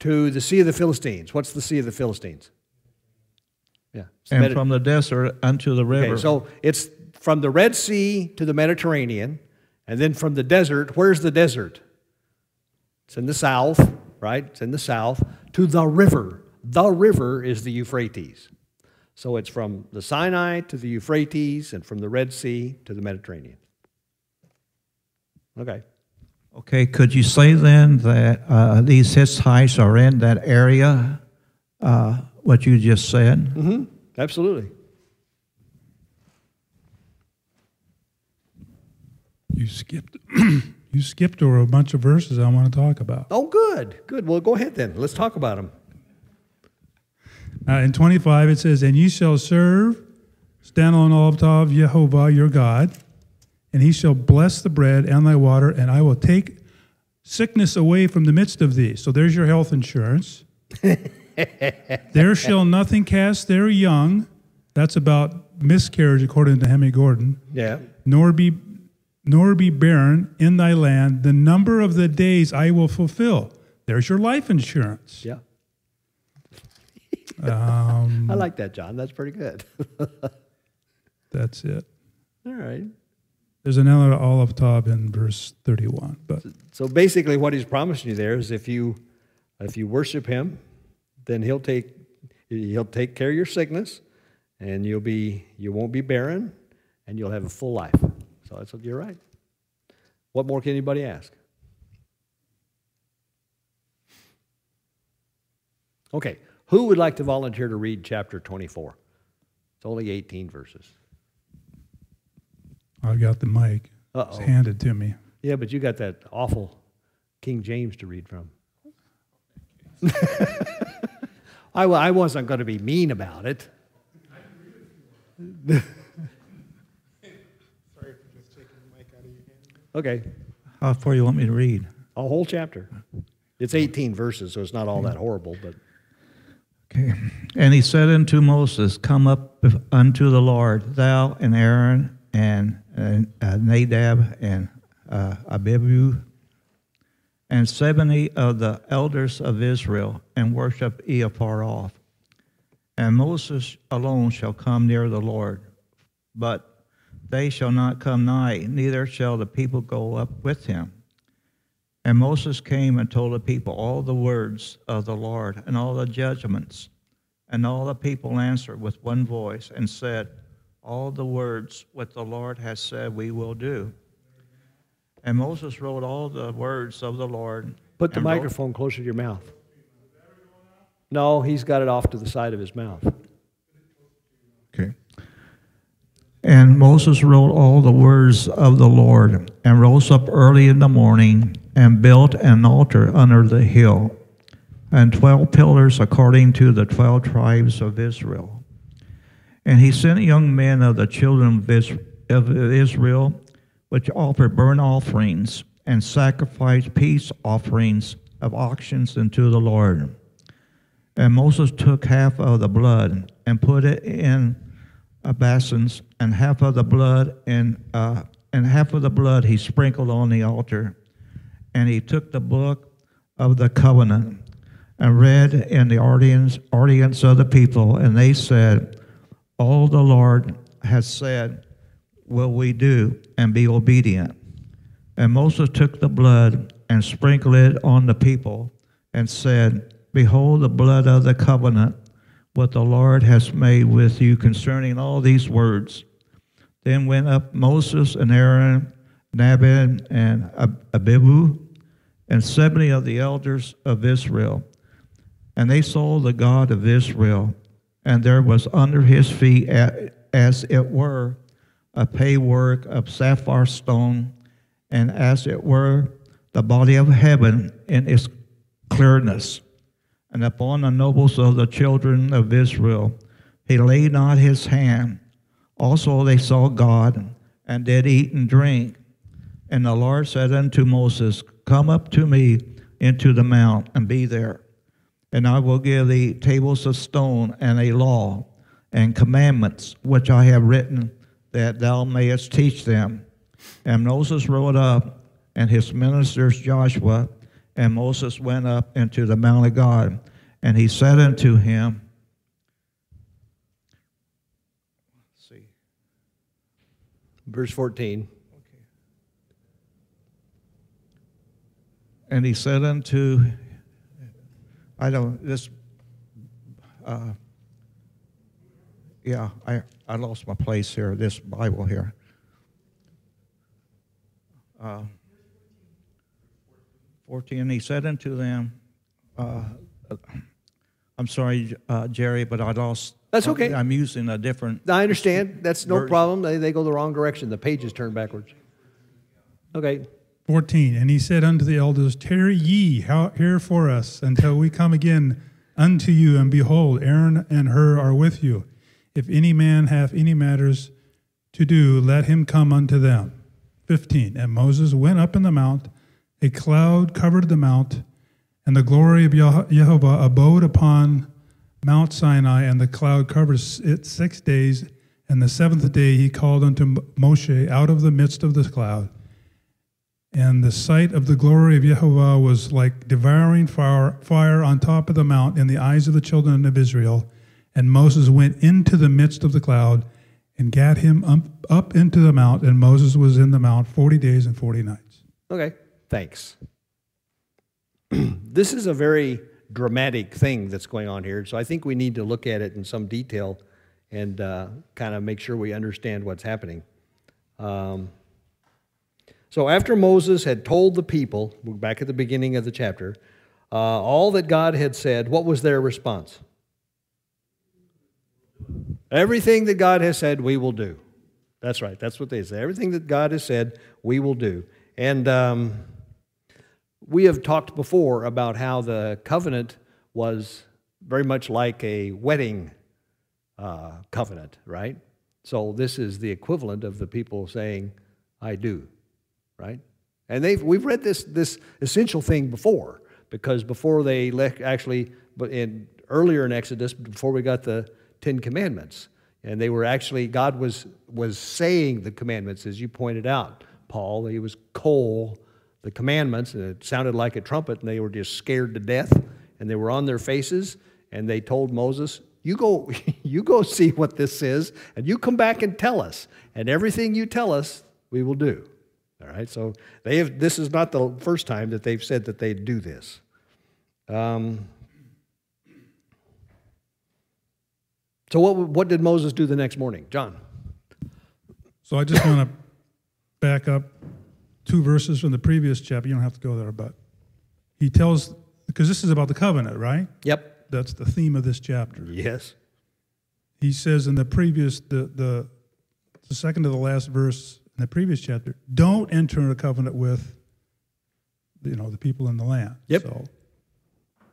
to the Sea of the Philistines. What's the Sea of the Philistines? Yeah. And Medi- from the desert unto the river. Okay, so it's from the Red Sea to the Mediterranean, and then from the desert, where's the desert? It's in the south, right? It's in the south, to the river. The river is the Euphrates. So it's from the Sinai to the Euphrates, and from the Red Sea to the Mediterranean. Okay. Okay, could you say then that uh, these Hittites are in that area, uh, what you just said? Mm-hmm. Absolutely. You skipped. *clears throat* you skipped over a bunch of verses I want to talk about. Oh, good, good. Well, go ahead then. Let's talk about them. Uh, in 25, it says, And ye shall serve, stand on the altar of Jehovah your God, and he shall bless the bread and thy water, and I will take sickness away from the midst of thee. So there's your health insurance. *laughs* there shall nothing cast their young. That's about miscarriage, according to Nehemia Gordon. Yeah. Nor be nor be barren in thy land. The number of the days I will fulfill. There's your life insurance. Yeah. Um, I like that, John. That's pretty good. *laughs* that's it. All right. There's another olive tub in verse 31, but So basically, what he's promising you there is if you if you worship him, then he'll take he'll take care of your sickness, and you'll be you won't be barren, and you'll have a full life. So that's you're right. What more can anybody ask? Okay, who would like to volunteer to read chapter 24? It's only 18 verses. I've got the mic. Uh-oh. It's handed to me. Yeah, but you got that awful King James to read from. *laughs* I, I wasn't going to be mean about it. Sorry for just taking the mic out of your hand. Okay, How far you want me to read? a whole chapter. It's 18 verses, so it's not all that horrible, but Okay. And he said unto Moses, Come up unto the Lord, thou and Aaron and, uh, Nadab and uh, Abihu and seventy of the elders of Israel, and worship ye afar off. And Moses alone shall come near the Lord, but they shall not come nigh, neither shall the people go up with him. And Moses came and told the people all the words of the Lord and all the judgments. And all the people answered with one voice and said, All the words what the Lord has said we will do. And Moses wrote all the words of the Lord. put the and wrote- microphone closer to your mouth. No, he's got it off to the side of his mouth. Okay. And Moses wrote all the words of the Lord, and rose up early in the morning, and built an altar under the hill, and twelve pillars according to the twelve tribes of Israel. And he sent young men of the children of Israel, which offered burnt offerings, and sacrificed peace offerings of oxen unto the Lord. And Moses took half of the blood and put it in a basin, and half of the blood in, uh, and half of the blood he sprinkled on the altar. And he took the book of the covenant and read in the audience, audience of the people, and they said, All the Lord has said will we do, and be obedient. And Moses took the blood and sprinkled it on the people, and said, Behold the blood of the covenant, what the Lord has made with you concerning all these words. Then went up Moses and Aaron, Nabin and Ab- Abihu, and seventy of the elders of Israel. And they saw the God of Israel, and there was under his feet, as it were, a paywork of sapphire stone, and as it were, the body of heaven in its clearness. And upon the nobles of the children of Israel, he laid not his hand. Also they saw God, and did eat and drink. And the Lord said unto Moses, Come up to me into the mount, and be there. And I will give thee tables of stone, and a law, and commandments, which I have written, that thou mayest teach them. And Moses rode up, and his ministers Joshua, and Moses went up into the mount of God. And he said unto him. Verse 14. And he said unto, I don't, this, uh, yeah, I, I lost my place here, this Bible here. Uh, 14, he said unto them, uh, I'm sorry, uh, Jerry, but I lost. That's okay. I'm using a different. I understand. That's no Verse. problem. They, they go the wrong direction. The pages turn backwards. Okay. 14. And he said unto the elders, Tarry ye here for us until we come again unto you. And behold, Aaron and Hur are with you. If any man have any matters to do, let him come unto them. 15. And Moses went up in the mount, a cloud covered the mount, and the glory of Jehovah abode upon Mount Sinai, and the cloud covered it six days. And the seventh day he called unto Moshe out of the midst of the cloud. And the sight of the glory of Jehovah was like devouring fire, fire on top of the mount in the eyes of the children of Israel. And Moses went into the midst of the cloud and gat him up, up into the mount, and Moses was in the mount 40 days and 40 nights. Okay. Thanks. *clears throat* this is a very dramatic thing that's going on here. So I think we need to look at it in some detail and uh, kind of make sure we understand what's happening. Um, so after Moses had told the people, back at the beginning of the chapter, uh, all that God had said, what was their response? Everything that God has said, we will do. That's right. That's what they say. Everything that God has said, we will do. And um, we have talked before about how the covenant was very much like a wedding uh, covenant, right? So this is the equivalent of the people saying, "I do," right? And they've we've read this this essential thing before because before they le- actually, but in earlier in Exodus, before we got the Ten Commandments, and they were actually God was was saying the commandments as you pointed out, Paul. He was coal the commandments, and it sounded like a trumpet, and they were just scared to death, and they were on their faces, and they told Moses, "You go, *laughs* you go see what this is, and you come back and tell us, and everything you tell us, we will do." All right. So they have. This is not the first time that they've said that they'd do this. Um, so what? What did Moses do the next morning, John? So I just want to back up two verses from the previous chapter. You don't have to go there, but he tells, because this is about the covenant, right? Yep. That's the theme of this chapter. Yes. He says in the previous, the, the, the second to the last verse the previous chapter, don't enter a covenant with, you know, the people in the land. Yep. So,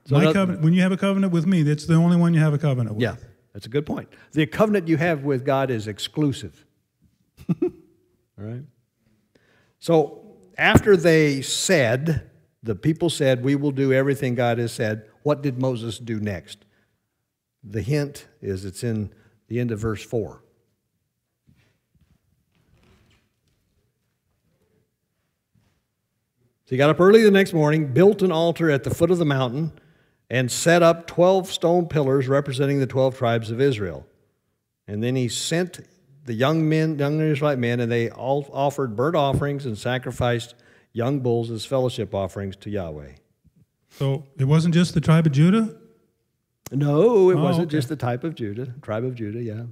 So my not- covenant, when you have a covenant with me, that's the only one you have a covenant with. Yeah, that's a good point. The covenant you have with God is exclusive. *laughs* All right? So after they said, the people said, We will do everything God has said, what did Moses do next? The hint is it's in the end of verse 4. So he got up early the next morning, built an altar at the foot of the mountain, and set up 12 stone pillars representing the 12 tribes of Israel. And then he sent the young men, young Israelite men, and they all offered burnt offerings and sacrificed young bulls as fellowship offerings to Yahweh. So it wasn't just the tribe of Judah? No, it Oh, wasn't okay. just the type of Judah, tribe of Judah, yeah.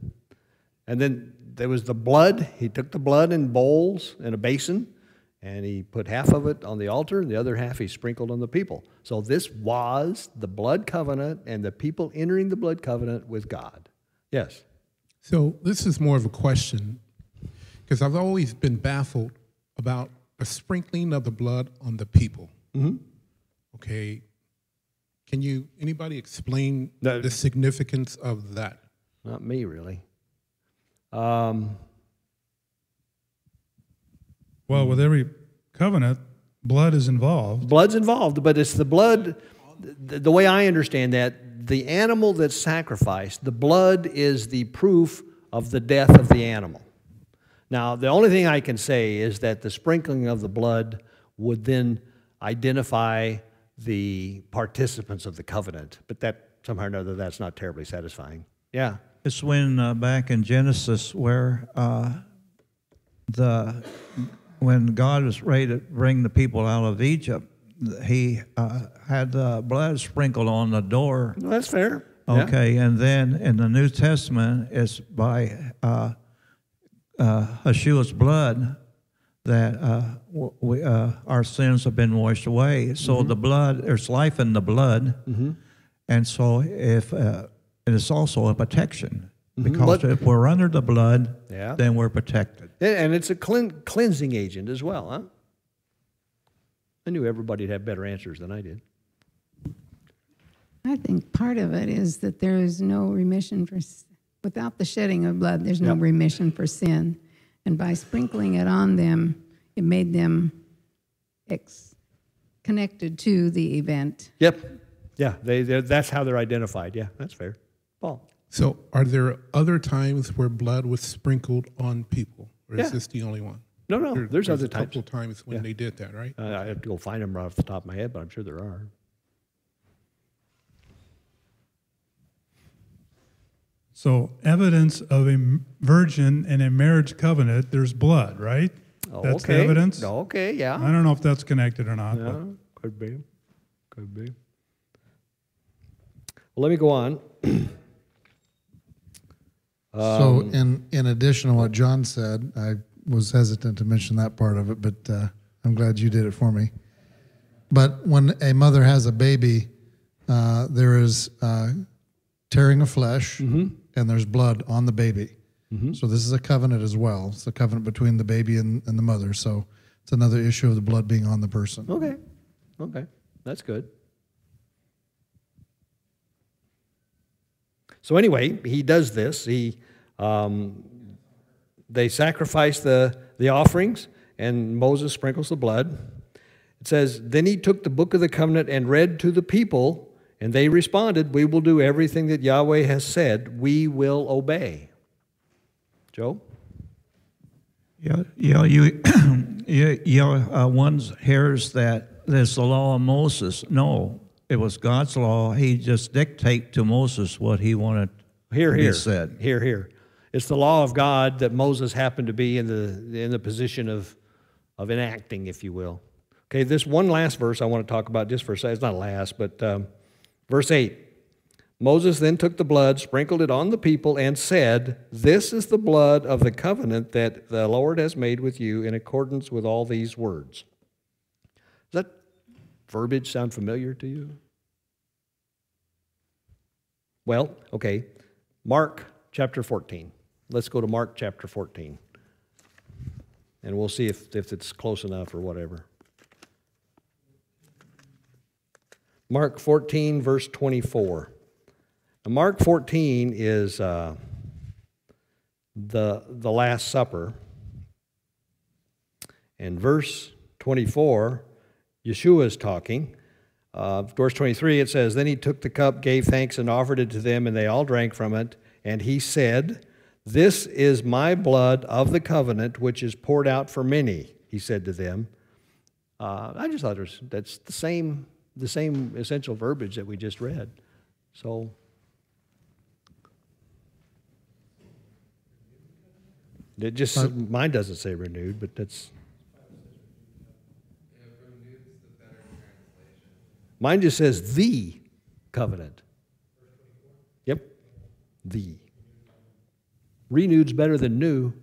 And then there was the blood. He took the blood in bowls in a basin, and he put half of it on the altar, and the other half he sprinkled on the people. So this was the blood covenant and the people entering the blood covenant with God. Yes. So this is more of a question because I've always been baffled about the sprinkling of the blood on the people. Okay, can you anybody explain No. the significance of that? Not me, really. Um, Well, with every covenant, blood is involved. blood's involved, but it's the blood. The, the way I understand that, the animal that's sacrificed, the blood is the proof of the death of the animal. Now, the only thing I can say is that the sprinkling of the blood would then identify the participants of the covenant, but that somehow or another that's not terribly satisfying. Yeah. It's when uh, back in Genesis where uh, the when God was ready to bring the people out of Egypt, he uh, had the blood sprinkled on the door. Well, that's fair. Yeah. Okay, and then in the New Testament, it's by uh, uh, Yeshua's blood that uh, we, uh, our sins have been washed away. So Mm-hmm. the blood, there's life in the blood, and so if uh, it is also a protection Mm-hmm. because But- if we're under the blood, Yeah. then we're protected. And- And it's a clean, cleansing agent as well, huh? I knew everybody'd have better answers than I did. I think part of it is that there is no remission for, without the shedding of blood, there's no Yep. remission for sin. And by sprinkling it on them, it made them ex, connected to the event. Yep. Yeah, they, that's how they're identified. Yeah, that's fair. Paul? So, are there other times where blood was sprinkled on people, or Yeah. is this the only one? No, no, There- there's other a couple times. times when Yeah. they did that, right? Uh, I have to go find them right off the top of my head, but I'm sure there are. So evidence of a virgin in a marriage covenant, there's blood, right? Oh, That's the evidence. Okay, yeah. I don't know if that's connected or not. Yeah, But could be. Could be. Well, let me go on. *clears throat* so, in in addition to what John said, I was hesitant to mention that part of it, but uh, I'm glad you did it for me. But when a mother has a baby, uh, there is uh, tearing of flesh, and there's blood on the baby. So this is a covenant as well. It's a covenant between the baby and, and the mother. So it's another issue of the blood being on the person. Okay. Okay. That's good. So anyway, he does this. He, um, they sacrifice the, the offerings, and Moses sprinkles the blood. It says, Then he took the book of the covenant and read to the people, and they responded, We will do everything that Yahweh has said. We will obey. Joe? Yeah, yeah, you, *clears throat* yeah, yeah. Uh, one hears that there's the law of Moses. No, it was God's law. He just dictate to Moses what he wanted Here, to here. said. Here, here. It's the law of God that Moses happened to be in the, in the position of, of enacting, if you will. Okay, this one last verse I want to talk about just for a second. It's not last, but um, verse 8. Moses then took the blood, sprinkled it on the people, and said, This is the blood of the covenant that the Lord has made with you in accordance with all these words. Does that verbiage sound familiar to you? Well, okay. Mark chapter 14. Let's go to Mark chapter 14. And we'll see if, if it's close enough or whatever. Mark 14, verse 24. Now, Mark 14 is uh, the, the Last Supper. And verse 24, Yeshua is talking. Uh, verse 23, it says, Then he took the cup, gave thanks, and offered it to them, and they all drank from it. And he said, This is my blood of the covenant, which is poured out for many, he said to them. Uh, I just thought it was, that's the same, the same essential verbiage that we just read. So, it just, mine doesn't say renewed, but that's. Mine just says the covenant. Yep. The. Renewed's better than new.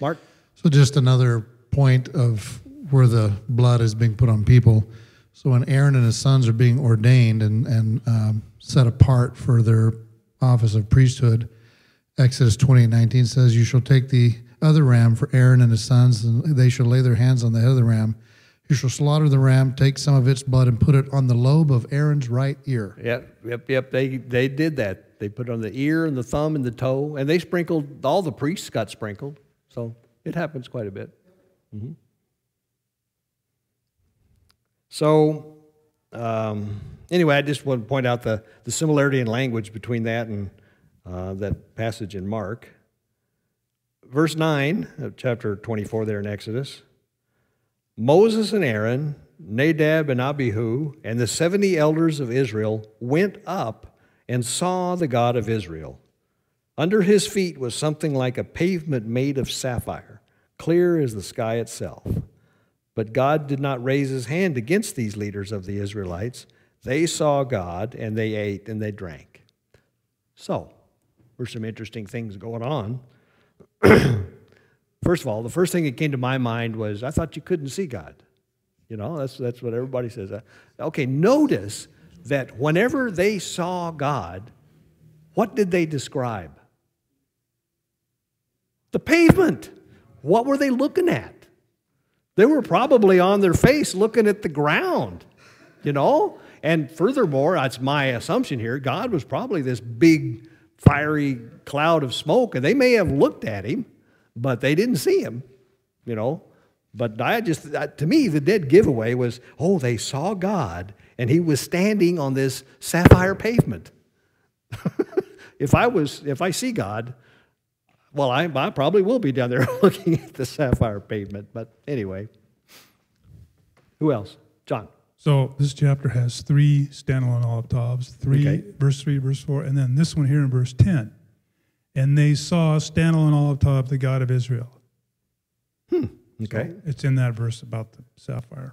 Mark? So just another point of where the blood is being put on people. So when Aaron and his sons are being ordained and, and um, set apart for their office of priesthood, Exodus 20 and 19 says, You shall take the other ram for Aaron and his sons, and they shall lay their hands on the head of the ram. You shall slaughter the ram, take some of its blood, and put it on the lobe of Aaron's right ear. Yep, yep, yep. They, they did that. They put it on the ear and the thumb and the toe, and they sprinkled, all the priests got sprinkled. So it happens quite a bit. Mhm. So, um, anyway, I just want to point out the, the similarity in language between that and uh, that passage in Mark. Verse 9 of chapter 24 there in Exodus. Moses and Aaron, Nadab and Abihu, and the 70 elders of Israel went up and saw the God of Israel. Under his feet was something like a pavement made of sapphire, clear as the sky itself. But God did not raise his hand against these leaders of the Israelites. They saw God and they ate and they drank. So, there's some interesting things going on. *clears throat* first of all, the first thing that came to my mind was I thought you couldn't see God. You know, that's, that's what everybody says. Uh, okay, notice that whenever they saw God, what did they describe? The pavement. What were they looking at? They were probably on their face looking at the ground, you know? And furthermore, that's my assumption here, God was probably this big, fiery cloud of smoke, and they may have looked at him, but they didn't see him, you know? But I just, to me, the dead giveaway was, oh, they saw God, and he was standing on this sapphire pavement. *laughs* if I was, if I see God, well, I, I probably will be down there *laughs* looking at the sapphire pavement. But anyway, who else? John. So this chapter has three standalone taubs, three, okay. verse 3, verse 4, and then this one here in verse 10. And they saw standalone taub, the God of Israel. Hmm. Okay. So it's in that verse about the sapphire.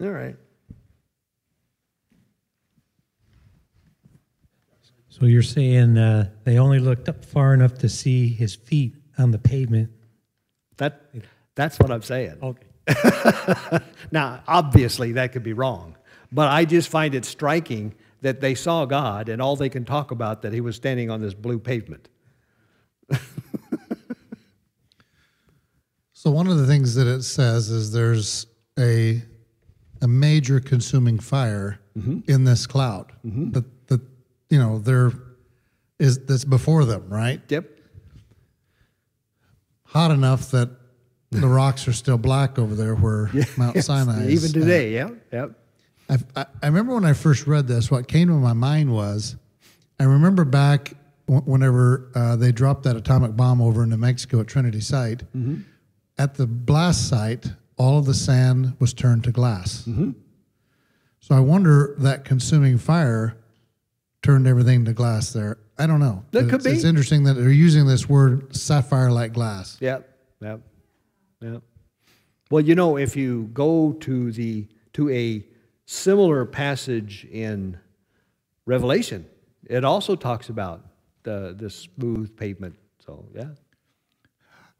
All right. So you're saying uh, they only looked up far enough to see his feet on the pavement? That, that's what I'm saying. Okay. *laughs* now, obviously, that could be wrong, but I just find it striking that they saw God and all they can talk about that he was standing on this blue pavement. *laughs* so one of the things that it says is there's a a major consuming fire mm-hmm. in this cloud. Mm-hmm. That you know, there is that's before them, right? Yep. Hot enough that the *laughs* rocks are still black over there where *laughs* yes, Mount Sinai is. Even today, yeah, yep. I, I remember when I first read this, what came to my mind was I remember back whenever uh, they dropped that atomic bomb over in New Mexico at Trinity Site. Mm-hmm. At the blast site, all of the sand was turned to glass. Mm-hmm. So I wonder that consuming fire turned everything to glass there. I don't know. That could it's, be. It's interesting that they're using this word sapphire like glass. Yep. Yep. Yep. Well, you know, if you go to the to a similar passage in Revelation, it also talks about the the smooth pavement. So yeah.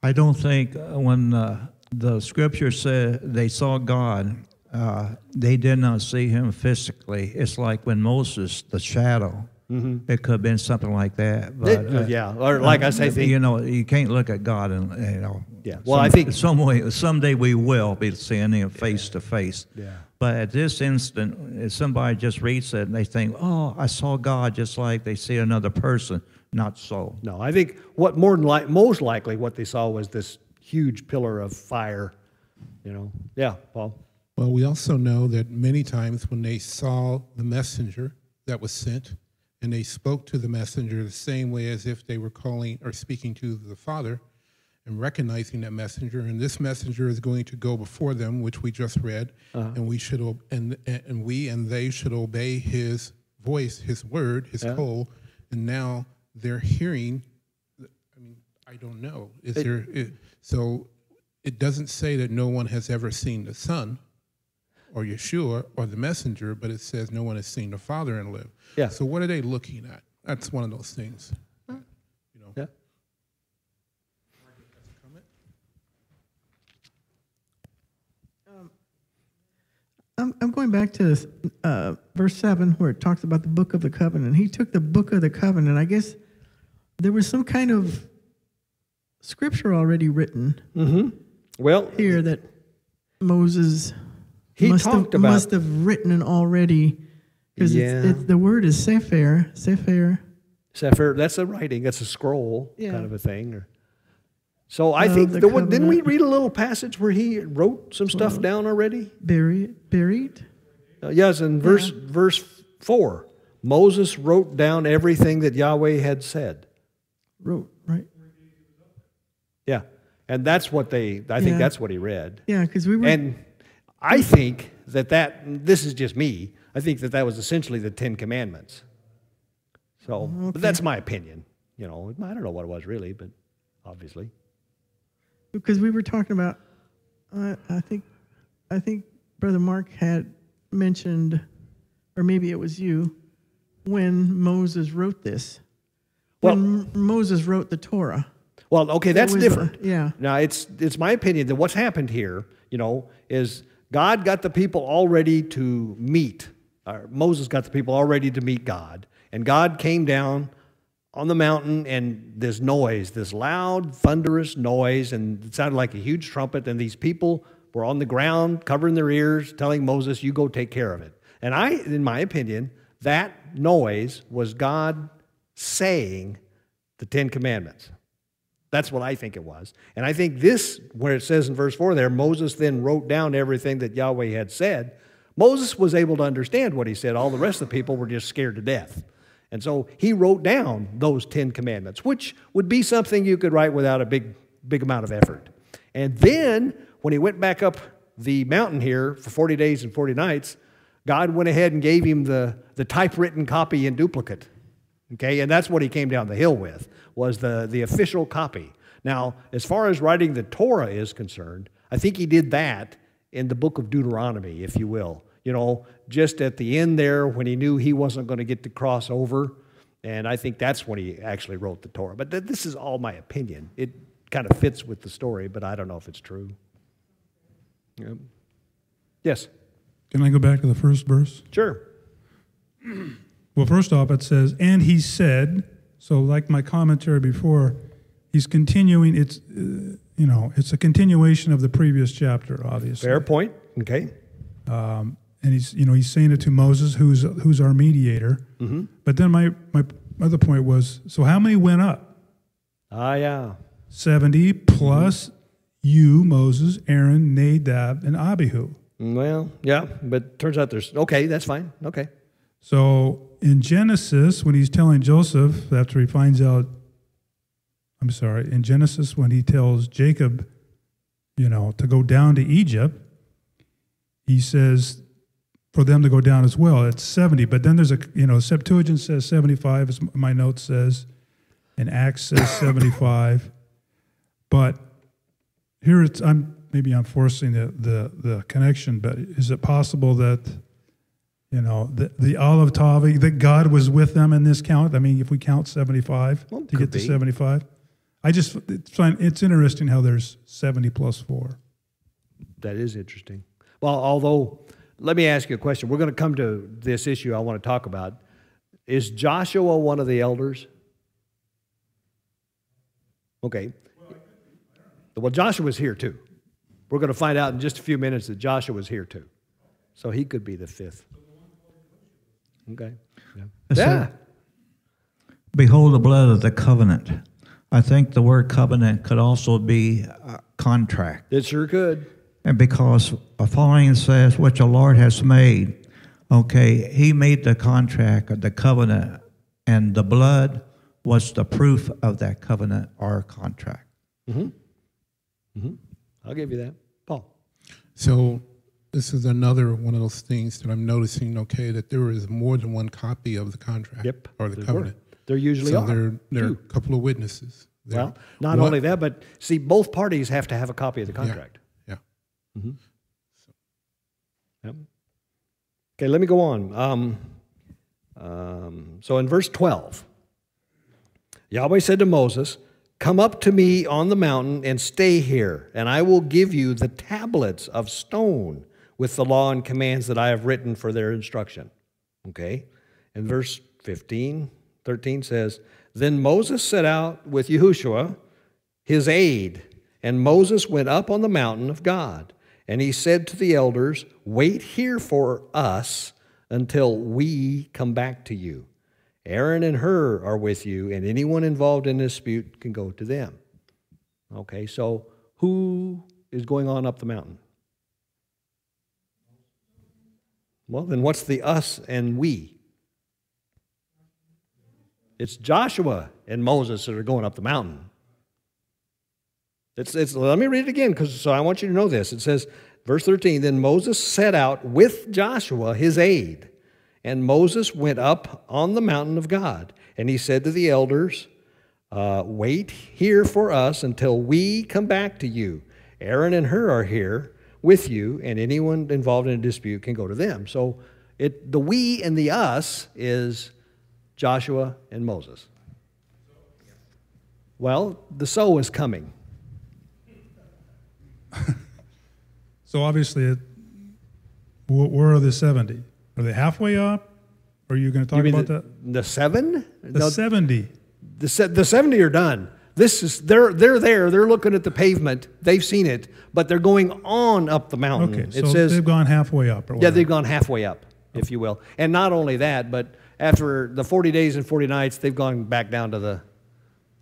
I don't think uh, when uh, the scripture said they saw God, uh, they did not see him physically. It's like when Moses, the shadow, mm-hmm. it could have been something like that. But it, uh, yeah, or like I say, you know, you can't look at God and you know. Yeah. Well, some, I think some way, someday we will be seeing him face to face. Yeah. But at this instant, if somebody just reads it and they think, "Oh, I saw God," just like they see another person, not so. No, I think what more than like most likely what they saw was this huge pillar of fire. You know. Yeah, Paul. Well, we also know that many times when they saw the messenger that was sent, and they spoke to the messenger the same way as if they were calling or speaking to the Father and recognizing that messenger. And this messenger is going to go before them, which we just read, uh-huh. and we should and and we and they should obey his voice, his word, his yeah. call. And now they're hearing. I mean, I don't know. Is it, there? It, so it doesn't say that no one has ever seen the Son or Yeshua or the messenger, but it says no one has seen the Father and live. Yeah. So what are they looking at? That's one of those things. You know. Yeah. Um, I'm, I'm going back to uh, verse 7 where it talks about the book of the covenant. He took the book of the covenant. I guess there was some kind of scripture already written mm-hmm. well, here that Moses he must talked have, about must have written it already because yeah. it's, it's, the word is sefer sefer. Sefer that's a writing that's a scroll yeah. kind of a thing so I think the, the one, didn't we read a little passage where he wrote some stuff well, down already? buried buried? Uh, yes in verse yeah. verse 4 Moses wrote down everything that Yahweh had said. Wrote right. Yeah and that's what they I think that's what he read. Yeah because we were and I think that that, this is just me, I think that that was essentially the Ten Commandments. So, okay. but that's my opinion. You know, I don't know what it was really, but obviously. Because we were talking about, uh, I think, I think Brother Mark had mentioned, or maybe it was you, when Moses wrote this. When well, Moses wrote the Torah. Well, okay, that's was a- different. yeah. Now it's it's my opinion that what's happened here, you know, is God got the people all ready to meet. Moses got the people all ready to meet God, and God came down on the mountain, and this noise, this loud, thunderous noise, and it sounded like a huge trumpet, and these people were on the ground covering their ears, telling Moses, "You go take care of it." And I, in my opinion, that noise was God saying the Ten Commandments. That's what I think it was. And I think this, where it says in verse 4 there, Moses then wrote down everything that Yahweh had said. Moses was able to understand what he said. All the rest of the people were just scared to death. And so he wrote down those Ten Commandments, which would be something you could write without a big, big amount of effort. And then when he went back up the mountain here for 40 days and 40 nights, God went ahead and gave him the, the typewritten copy in duplicate. Okay, and that's what he came down the hill with, was the, the official copy. Now, as far as writing the Torah is concerned, I think he did that in the book of Deuteronomy, if you will. You know, just at the end there when he knew he wasn't going to get to cross over. And I think that's when he actually wrote the Torah. But th- this is all my opinion. It kind of fits with the story, but I don't know if it's true. Yep. Yes, Can I go back to the first verse? sure. Well, first off, it says, and he said, so like my commentary before, he's continuing, it's, uh, you know, it's a continuation of the previous chapter, obviously. Fair point. Okay. Um, and he's, you know, he's saying it to Moses, who's, who's our mediator. Mm-hmm. But then my, my other point was, so how many went up? Ah, yeah. 70 plus you, Moses, Aaron, Nadab, and Abihu. Well, yeah, but turns out there's okay. That's fine. Okay. So in Genesis, when he's telling Joseph, after he finds out, I'm sorry, in Genesis, when he tells Jacob, you know, to go down to Egypt, he says for them to go down as well. It's 70. But then there's a, you know, Septuagint says 75, as my note says, and Acts says *coughs* 75. But here it's, I'm, maybe I'm forcing the, the, the connection, but is it possible that, you know, the, the olive tavi, that God was with them in this count? I mean, if we count 75 Well, to get to 75? I just, it's, fine, it's interesting how there's 70 plus four. That is interesting. Well, although, let me ask you a question. We're going to come to this issue I want to talk about. Is Joshua one of the elders? Okay. Well, Joshua's here too. We're going to find out in just a few minutes that Joshua's here too. So he could be the fifth. Okay. Yeah. Yes, sir. yeah. Behold the blood of the covenant. I think the word covenant could also be a contract. It sure could. And because a following says, which the Lord has made, okay, he made the contract or the covenant, and the blood was the proof of that covenant or contract. Mhm. Mhm. I'll give you that. Paul. So this is another one of those things that I'm noticing. Okay, that there is more than one copy of the contract Yep. or the covenant. were. There usually so are. there there are a couple of witnesses. there. Well, not only that, but see, both parties have to have a copy of the contract. Yeah. Yep. Okay, let me go on. Um, um, so in verse 12, Yahweh said to Moses, Come up to me on the mountain and stay here, and I will give you the tablets of stone with the law and commands that I have written for their instruction. Okay? And verse 15, 13 says, Then Moses set out with Yahushua, his aide, and Moses went up on the mountain of God. And he said to the elders, Wait here for us until we come back to you. Aaron and Hur are with you, and anyone involved in dispute can go to them. Okay, so who is going on up the mountain? Well, then what's the us and we? It's Joshua and Moses that are going up the mountain. It's, it's, let me read it again because so I want you to know this. It says, verse 13, then Moses set out with Joshua, his aide, and Moses went up on the mountain of God. And he said to the elders, uh, Wait here for us until we come back to you. Aaron and Hur are here with you, and anyone involved in a dispute can go to them. So it, the we and the us is Joshua and Moses. Well, the sow is coming. *laughs* So obviously, it, where are the 70? Are they halfway up? Are you going to talk about the, that? the seven? The No, 70. the, the 70 are done. This is they're they're there. They're looking at the pavement. They've seen it, but they're going on up the mountain. Okay, it so says they've gone halfway up or Yeah, they've gone halfway up, if you will. And not only that, but after the 40 days and 40 nights, they've gone back down to the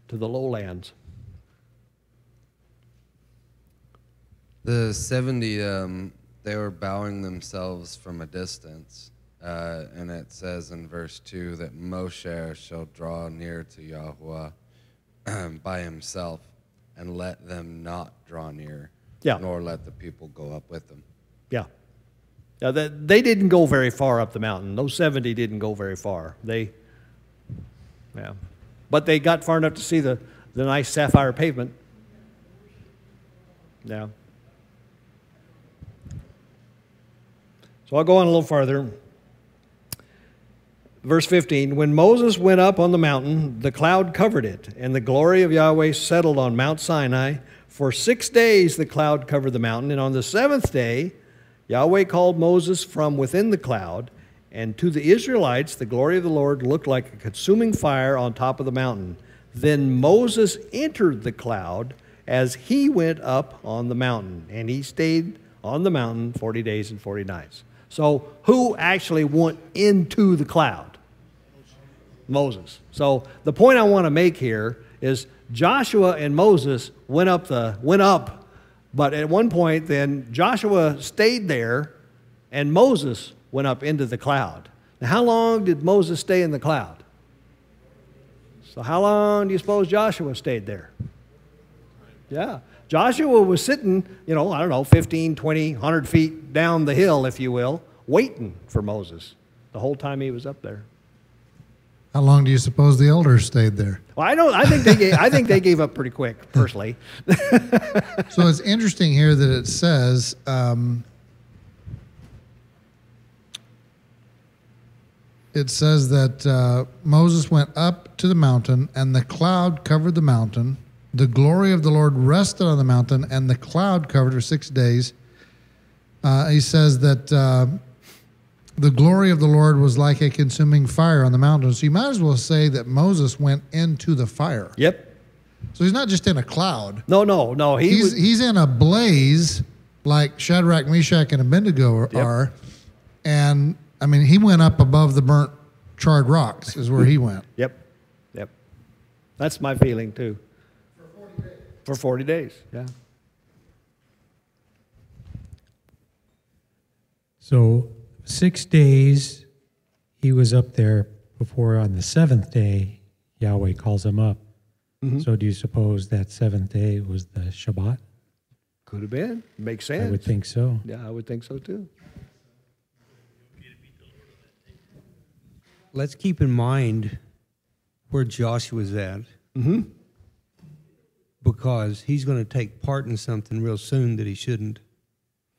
to the lowlands. The 70, um, they were bowing themselves from a distance. Uh, and it says in verse 2 that Moshe shall draw near to Yahweh Um, by himself and let them not draw near, Yeah. nor let the people go up with them. Yeah. Yeah, they, they didn't go very far up the mountain. Those 70 didn't go very far. They, yeah. But they got far enough to see the, the nice sapphire pavement. Yeah. So I'll go on a little farther. Verse 15 When Moses went up on the mountain, the cloud covered it, and the glory of Yahweh settled on Mount Sinai. For six days the cloud covered the mountain, and on the seventh day Yahweh called Moses from within the cloud, and to the Israelites the glory of the Lord looked like a consuming fire on top of the mountain. Then Moses entered the cloud as he went up on the mountain, and he stayed on the mountain 40 days and 40 nights. So, who actually went into the cloud? Moses. So, the point I want to make here is Joshua and Moses went up the went up, but at one point then Joshua stayed there and Moses went up into the cloud. Now, how long did Moses stay in the cloud? So, how long do you suppose Joshua stayed there? Yeah. Joshua was sitting, you know, I don't know, 15, 20, 100 feet down the hill, if you will, waiting for Moses the whole time he was up there. How long do you suppose the elders stayed there? Well, I don't. I think they gave. I think they gave up pretty quick, *laughs* personally. *laughs* so it's interesting here that it says um, it says that uh, Moses went up to the mountain, and the cloud covered the mountain. The glory of the Lord rested on the mountain, and the cloud covered for six days. Uh, he says that uh, the glory of the Lord was like a consuming fire on the mountain. So you might as well say that Moses went into the fire. Yep. So he's not just in a cloud. No, no, no. He he's was, he's in a blaze like Shadrach, Meshach, and Abednego are, Yep. are. And I mean, he went up above the burnt, charred rocks, is where he went. *laughs* Yep. Yep. That's my feeling too. For 40 days. Yeah. So six days he was up there before on the seventh day Yahweh calls him up. Mhm. So do you suppose that seventh day was the Shabbat? Could have been. Makes sense. I would think so. Yeah, I would think so too. Let's keep in mind where Joshua's at. Mm-hmm. Because he's going to take part in something real soon that he shouldn't.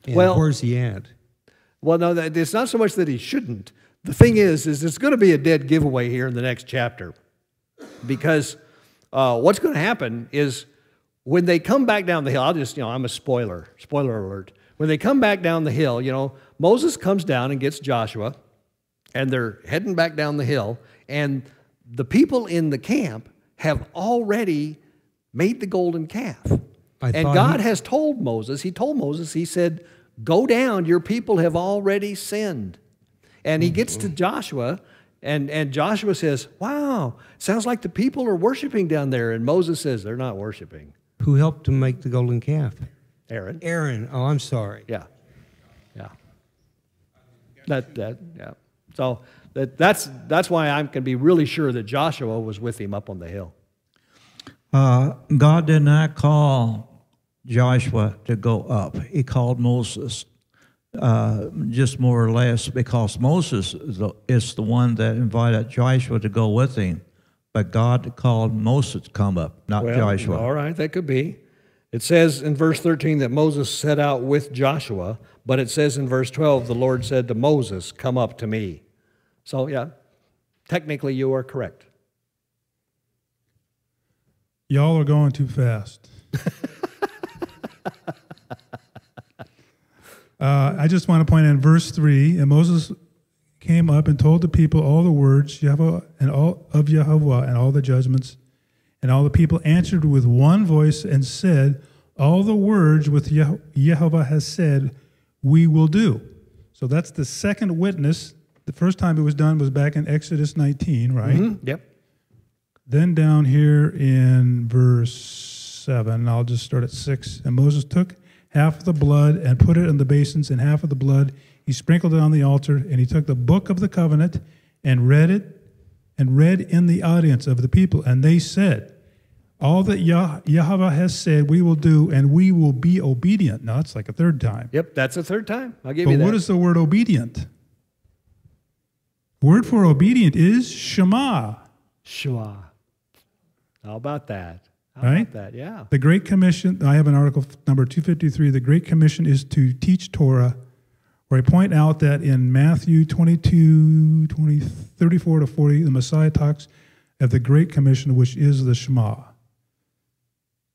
And Well- where's he at? Well, no, that, it's not so much that he shouldn't. The thing is, is it's going to be a dead giveaway here in the next chapter, because uh, what's going to happen is when they come back down the hill. I'll just, you know, I'm a spoiler. Spoiler alert. When they come back down the hill, you know, Moses comes down and gets Joshua, and they're heading back down the hill, and the people in the camp have already made the golden calf. I and God he- has told Moses, He told Moses, He said, Go down, your people have already sinned. And he gets to Joshua, and, and Joshua says, Wow, sounds like the people are worshiping down there. And Moses says, They're not worshiping. Who helped him make the golden calf? Aaron. Aaron. Oh, I'm sorry. Yeah. Yeah. That, that, yeah. So that, that's, that's why I can be really sure that Joshua was with him up on the hill. Uh, God did not call Joshua to go up. He called Moses, uh, just more or less, because Moses is the, is the one that invited Joshua to go with him. But God called Moses to come up, not Well, Joshua. All right, that could be. It says in verse 13 that Moses set out with Joshua, but it says in verse 12, the Lord said to Moses, Come up to me. So, yeah, technically you are correct. Y'all are going too fast. *laughs* uh, I just want to point out in verse 3 and Moses came up and told the people all the words Jehovah and all of Jehovah and all the judgments. And all the people answered with one voice and said, All the words which Jehovah has said, we will do. So that's the second witness. The first time it was done was back in Exodus 19, right? Mm-hmm. Yep. Then down here in verse 7, I'll just start at 6. And Moses took half of the blood and put it in the basins, and half of the blood he sprinkled it on the altar, and he took the book of the covenant and read it and read in the audience of the people. And they said, All that Yah- Yahweh has said, we will do, and we will be obedient. Now, that's like a third time. Yep, that's a third time. I'll give But you that. But what is the word obedient? Word for obedient is Shema. Shema. How about that? How Right? that? Yeah. The Great Commission, I have an article number 253. The Great Commission is to teach Torah, where I point out that in Matthew 22, 20, 34 to 40, the Messiah talks of the Great Commission, which is the Shema.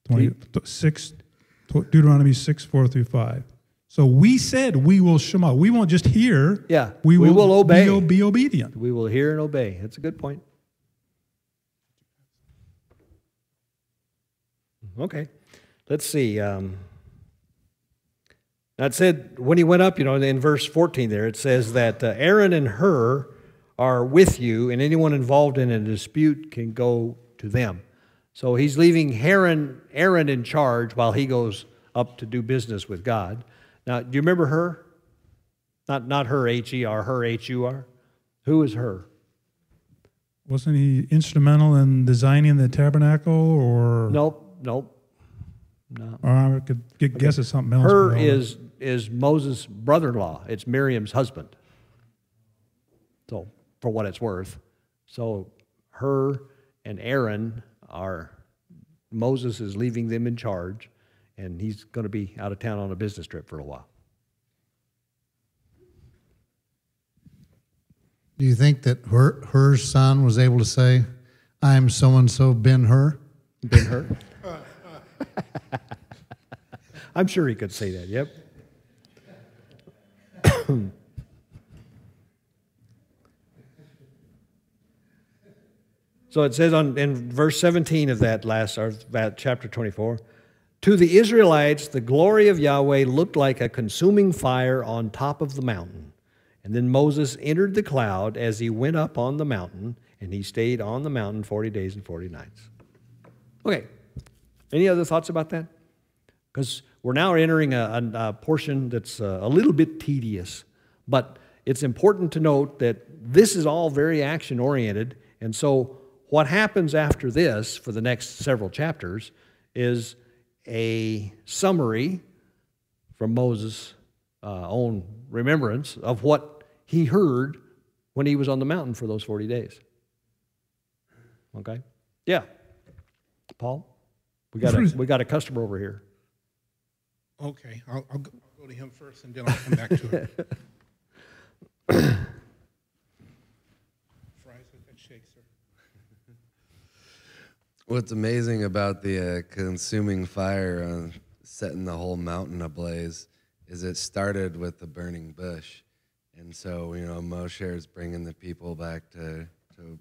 20, 6, Deuteronomy 6, 4 through 5. So we said we will Shema. We won't just hear. Yeah. We will, will obey. will be obedient. We will hear and obey. That's a good point. Okay. Let's see. Um, that said, when he went up, you know, in verse 14 there, it says that uh, Aaron and Hur are with you, and anyone involved in a dispute can go to them. So he's leaving Aaron, Aaron in charge while he goes up to do business with God. Now, do you remember Hur? Not, not her, H E R, Hur, H U R. Who is Hur? Wasn't he instrumental in designing the tabernacle or? Nope, nope. No. Or I could get, guess it's something else. Hur is is Moses' brother-in-law. It's Miriam's husband. So, for what it's worth, so Hur and Aaron are Moses is leaving them in charge, and he's going to be out of town on a business trip for a while. Do you think that Hur, Hur son was able to say, I'm so and so Ben Hur? Ben Hur. *laughs* I'm sure he could say that. Yep. *coughs* so it says on in verse 17 of that last or that chapter 24, to the Israelites the glory of Yahweh looked like a consuming fire on top of the mountain. And then Moses entered the cloud as he went up on the mountain, and he stayed on the mountain 40 days and 40 nights. Okay. Any other thoughts about that? Because we're now entering a, a, a portion that's uh, a little bit tedious, but it's important to note that this is all very action oriented. And so, what happens after this for the next several chapters is a summary from Moses' uh, own remembrance of what he heard when he was on the mountain for those 40 days. Okay? Yeah. Paul? We got a, *laughs* we got a customer over here. Okay, I'll, I'll, go, I'll go to him first and then I'll come back to it. *laughs* Fries with that shake, sir. What's amazing about the uh, consuming fire uh, setting the whole mountain ablaze is it started with the burning bush. And so, you know, Moshe is bringing the people back to, to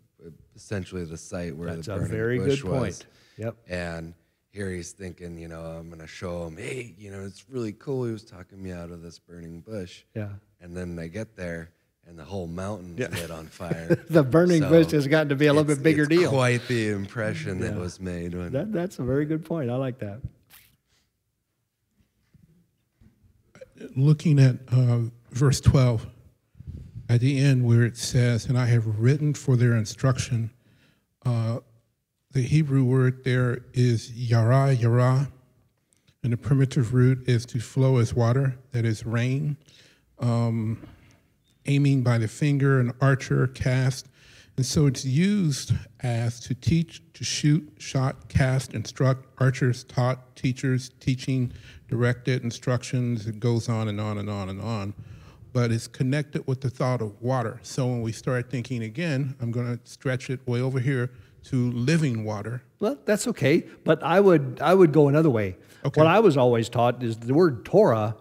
essentially the site where That's the a burning very bush good was. point. Yep. And here he's thinking, you know, I'm going to show him, hey, you know, it's really cool. He was talking me out of this burning bush. Yeah. And then they get there, and the whole mountain Yeah. lit on *laughs* fire. The burning So bush has gotten to be a little bit bigger it's deal. Quite the impression that was made when That, that's a very good point. I like that. looking at uh, verse 12, at the end where it says, And I have written for their instruction, uh, the Hebrew word there is yara, yara, and the primitive root is to flow as water, that is rain. Um, aiming by the finger, an archer, cast. And so it's used as to teach, to shoot, shot, cast, instruct, archers taught, teachers teaching, directed, instructions. It goes on and on and on and on. But it's connected with the thought of water. So when we start thinking again, I'm going to stretch it way over here to living water. Well, that's okay, but I would I would go another way. Okay. What I was always taught is the word Torah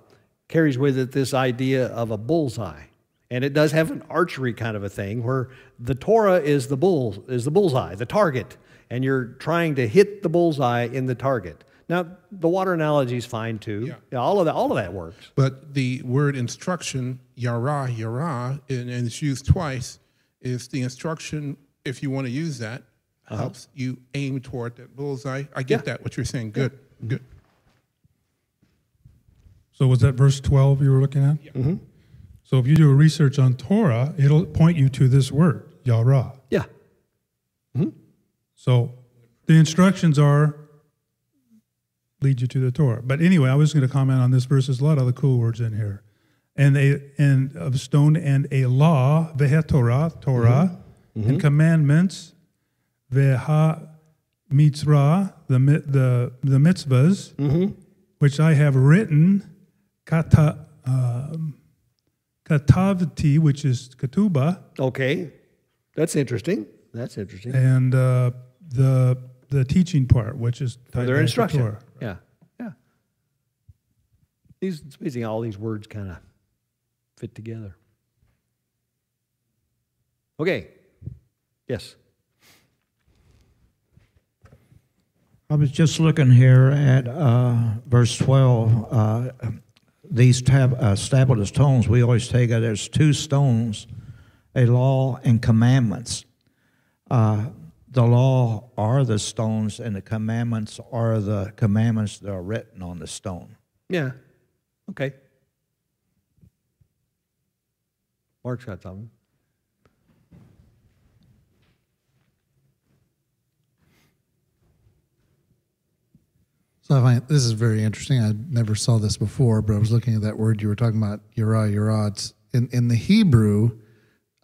carries with it this idea of a bullseye. And it does have an archery kind of a thing where the Torah is the bull is the bullseye, the target, and you're trying to hit the bullseye in the target. Now, the water analogy is fine too. Yeah. Yeah, all of that all of that works. But the word instruction, yara, yara, and, and it's used twice, is the instruction, if you want to use that, helps you aim toward that bullseye. I get Uh-huh. Yeah. that, what you're saying. Good, good. So was that verse 12 you were looking at? Mm-hmm. So if you do a research on Torah, it'll point you to this word, Yara. Yeah. Hmm. So the instructions are lead you to the Torah. But anyway, I was going to comment on this verse. There's a lot of other cool words in here. And a and of stone and a law, veha Torah, Torah, and commandments, veha mitzvah, the the the mitzvahs, which I have written, kata, um, katavti, which is ketuba, Okay. That's interesting. That's interesting. and uh, the the teaching part, which is their instruction. Torah. Yeah. Yeah. These it's amazing all these words kind of fit together. Okay. Yes. I was just looking here at uh, verse 12. Uh, these tab- uh, stabilis stones, we always take it as two stones, a law and commandments. Uh, the law are the stones, and the commandments are the commandments that are written on the stone. Yeah. Okay. Mark's got something. So I find this is very interesting. I never saw this before, but I was looking at that word you were talking about, yara, yara. It's in, in the Hebrew.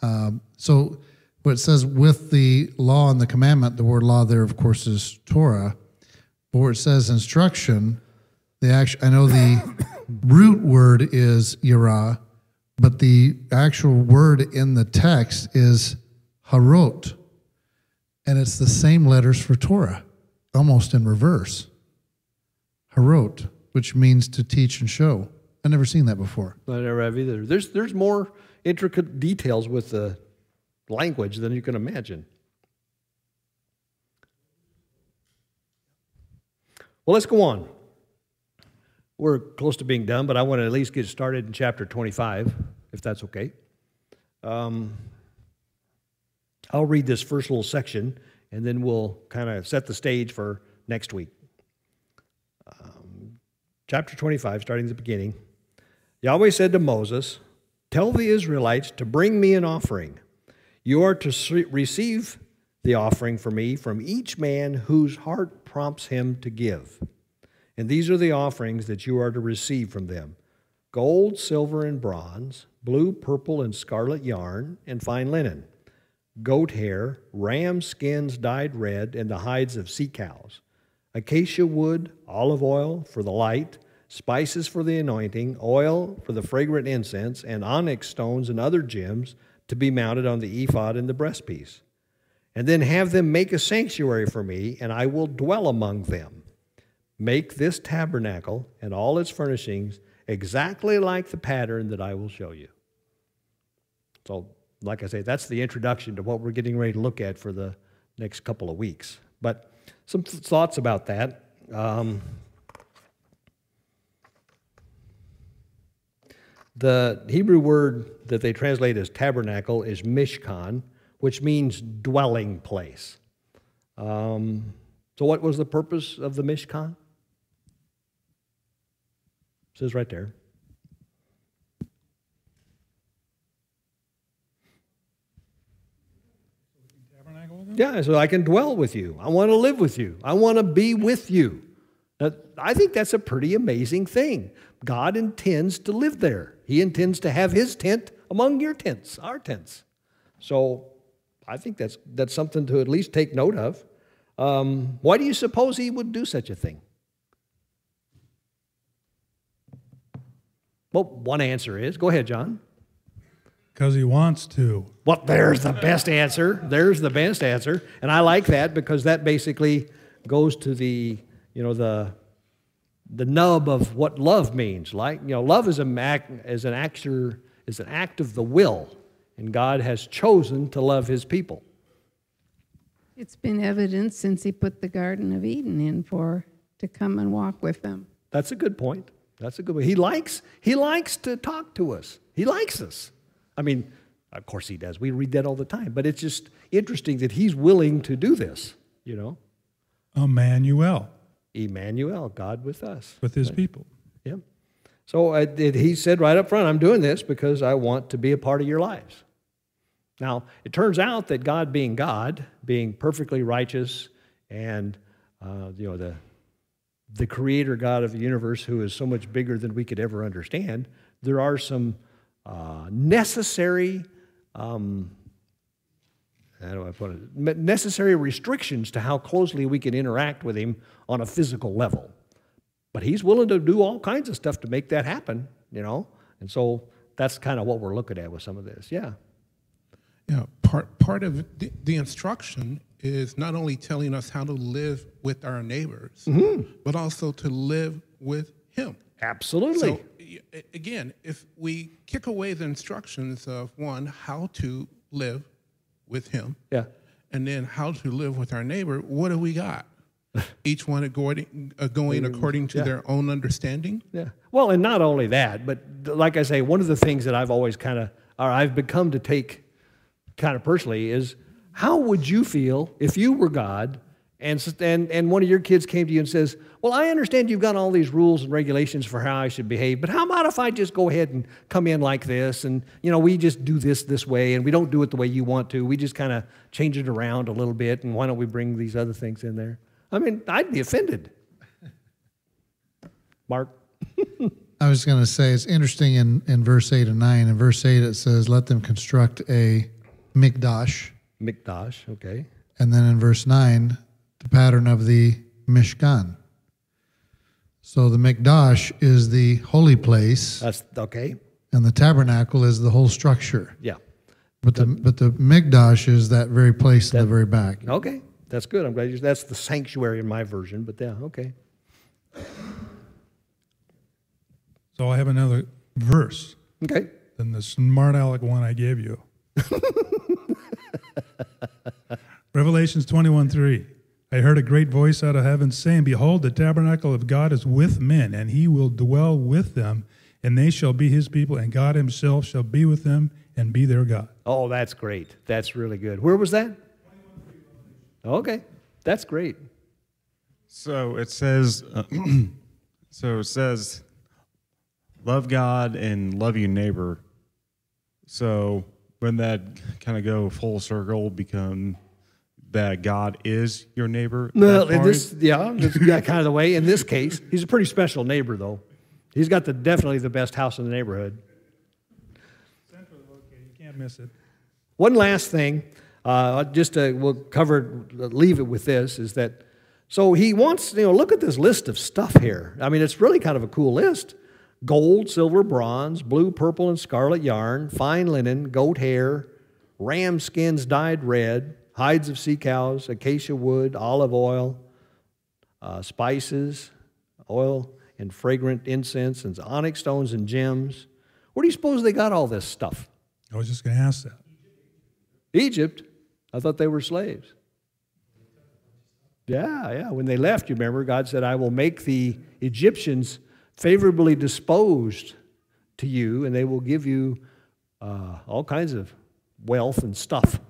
Um, so what it says with the law and the commandment, the word law there, of course, is Torah. But where it says instruction, the actual, I know the *coughs* root word is yara, but the actual word in the text is harot. And it's the same letters for Torah, almost in reverse. Harot, which means to teach and show. I've never seen that before. I never have either. There's there's more intricate details with the language than you can imagine. Well, let's go on. We're close to being done, but I want to at least get started in chapter 25, if that's okay. Um, I'll read this first little section, and then we'll kind of set the stage for next week. Chapter 25, starting at the beginning. Yahweh said to Moses, Tell the Israelites to bring me an offering. You are to receive the offering for me from each man whose heart prompts him to give. And these are the offerings that you are to receive from them gold, silver, and bronze, blue, purple, and scarlet yarn, and fine linen, goat hair, ram skins dyed red, and the hides of sea cows acacia wood, olive oil for the light, spices for the anointing, oil for the fragrant incense, and onyx stones and other gems to be mounted on the ephod and the breastpiece. And then have them make a sanctuary for me, and I will dwell among them. Make this tabernacle and all its furnishings exactly like the pattern that I will show you. So, like I say, that's the introduction to what we're getting ready to look at for the next couple of weeks. But some th- thoughts about that. Um, the Hebrew word that they translate as tabernacle is mishkan, which means dwelling place. Um, so, what was the purpose of the mishkan? It says right there. Yeah, so I can dwell with you. I want to live with you. I want to be with you. Now, I think that's a pretty amazing thing. God intends to live there. He intends to have his tent among your tents, our tents. So I think that's, that's something to at least take note of. Um, why do you suppose he would do such a thing? Well, one answer is go ahead, John. Because he wants to. Well, there's the best answer. There's the best answer. And I like that because that basically goes to the, you know, the the nub of what love means. Like, you know, love is, a act, is an actor, is an act of the will, and God has chosen to love his people. It's been evident since he put the Garden of Eden in for to come and walk with them. That's a good point. That's a good point. He likes, he likes to talk to us. He likes us. I mean, of course he does. We read that all the time. But it's just interesting that he's willing to do this, you know? Emmanuel. Emmanuel, God with us. With his right. people. Yeah. So uh, he said right up front, I'm doing this because I want to be a part of your lives. Now, it turns out that God being God, being perfectly righteous, and uh, you know the the creator God of the universe, who is so much bigger than we could ever understand, there are some uh, necessary, um, how do I put it, necessary restrictions to how closely we can interact with Him on a physical level. But He's willing to do all kinds of stuff to make that happen, you know? And so that's kind of what we're looking at with some of this. Yeah. Yeah, part, part of the, the instruction is not only telling us how to live with our neighbors, mm-hmm. but also to live with Him. Absolutely. So, again, if we kick away the instructions of one, how to live with Him, yeah, and then how to live with our neighbor, what do we got? *laughs* Each one going, uh, going according to yeah. their own understanding. Yeah. Well, and not only that, but like I say, one of the things that I've always kind of, or I've become to take kind of personally, is how would you feel if you were God and, and, and one of your kids came to you and says, Well, I understand you've got all these rules and regulations for how I should behave, but how about if I just go ahead and come in like this and, you know, we just do this this way and we don't do it the way you want to. We just kind of change it around a little bit and why don't we bring these other things in there? I mean, I'd be offended. Mark? *laughs* I was going to say it's interesting in, in verse 8 and 9. In verse 8, it says, Let them construct a mikdash. Mikdash, okay. And then in verse 9, the pattern of the Mishkan. So the Mikdash is the holy place. That's okay. And the tabernacle is the whole structure. Yeah. But the, the but the Mikdash is that very place that, in the very back. Okay, that's good. I'm glad you. That's the sanctuary in my version. But yeah, okay. So I have another verse. Okay. Than the smart aleck one I gave you. *laughs* Revelations 21 3. I heard a great voice out of heaven saying, Behold, the tabernacle of God is with men, and he will dwell with them, and they shall be his people, and God himself shall be with them and be their God. Oh, that's great. That's really good. Where was that? Okay, that's great. So it says, uh, *clears throat* so it says, love God and love your neighbor. So when that kind of go full circle, become that God is your neighbor? No, in this, yeah, *laughs* that's yeah, kind of the way. In this case, he's a pretty special neighbor, though. He's got the definitely the best house in the neighborhood. Central, okay, you can't miss it. One last thing, uh, just to, we'll cover, leave it with this, is that so he wants, you know, look at this list of stuff here. I mean, it's really kind of a cool list gold, silver, bronze, blue, purple, and scarlet yarn, fine linen, goat hair, ram skins dyed red, hides of sea cows, acacia wood, olive oil, uh, spices, oil, and fragrant incense, and onyx stones and gems. Where do you suppose they got all this stuff? I was just going to ask that. Egypt. I thought they were slaves. Yeah, yeah. When they left, you remember, God said, I will make the Egyptians favorably disposed to you, and they will give you uh, all kinds of wealth and stuff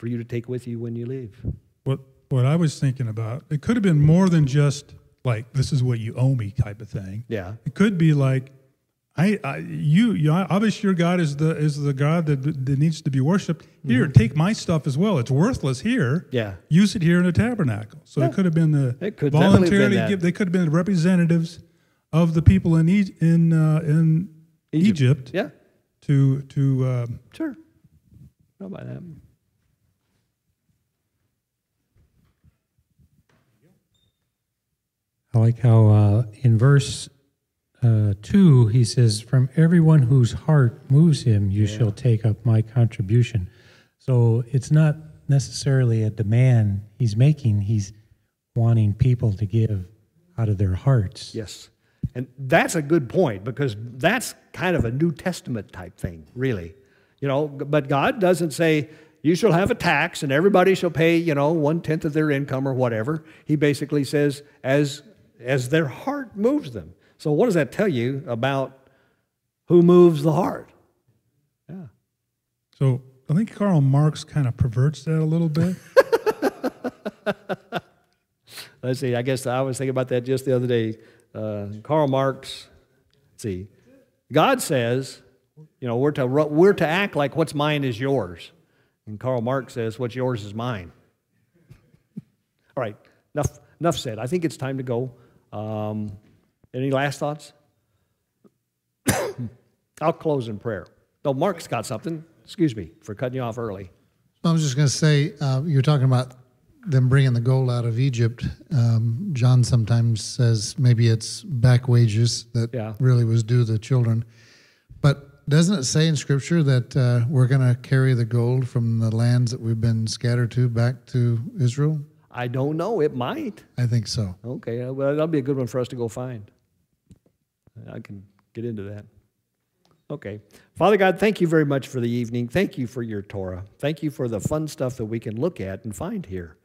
for you to take with you when you leave. What what I was thinking about, it could have been more than just like this is what you owe me type of thing. Yeah. It could be like I, I you, you obviously your God is the is the God that, that needs to be worshipped. Here, mm-hmm. take my stuff as well. It's worthless here. Yeah. Use it here in the tabernacle. So yeah. it could have been the it could voluntarily give. They could have been the representatives of the people in e- in uh, in Egypt. Egypt. Yeah. To to um, sure. How about that? I like how uh, in verse uh, 2, he says, From everyone whose heart moves him, you shall take up my contribution. So it's not necessarily a demand he's making, he's wanting people to give out of their hearts. Yes. And that's a good point because that's kind of a New Testament type thing, really. You know, but God doesn't say, you shall have a tax and everybody shall pay, you know, one tenth of their income or whatever. He basically says, as, as their heart moves them. So, what does that tell you about who moves the heart? Yeah. So, I think Karl Marx kind of perverts that a little bit. *laughs* Let's see, I guess I was thinking about that just the other day. Uh, Karl Marx, let's see, God says, you know, we're to, we're to act like what's mine is yours. And Karl Marx says, what's yours is mine. *laughs* All right, enough, enough said. I think it's time to go. Um, any last thoughts? *coughs* I'll close in prayer. Though Mark's got something. Excuse me for cutting you off early. I was just going to say, uh, you're talking about them bringing the gold out of Egypt. Um, John sometimes says maybe it's back wages that Yeah. really was due the children. But doesn't it say in Scripture that uh, we're going to carry the gold from the lands that we've been scattered to back to Israel? I don't know. It might. I think so. Okay, uh, well, that'll be a good one for us to go find. I can get into that. Okay. Father God, thank you very much for the evening. Thank you for your Torah. Thank you for the fun stuff that we can look at and find here.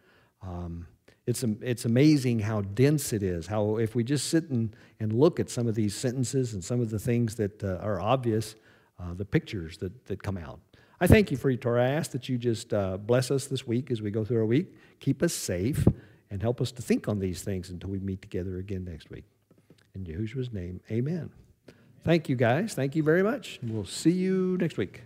Um, it's, it's amazing how dense it is, how if we just sit and, and look at some of these sentences and some of the things that uh, are obvious, uh, the pictures that, that come out. I thank you for your Torah. I ask that you just uh, bless us this week as we go through our week, keep us safe, and help us to think on these things until we meet together again next week. In Yahushua's name, amen. Thank you, guys. Thank you very much. We'll see you next week.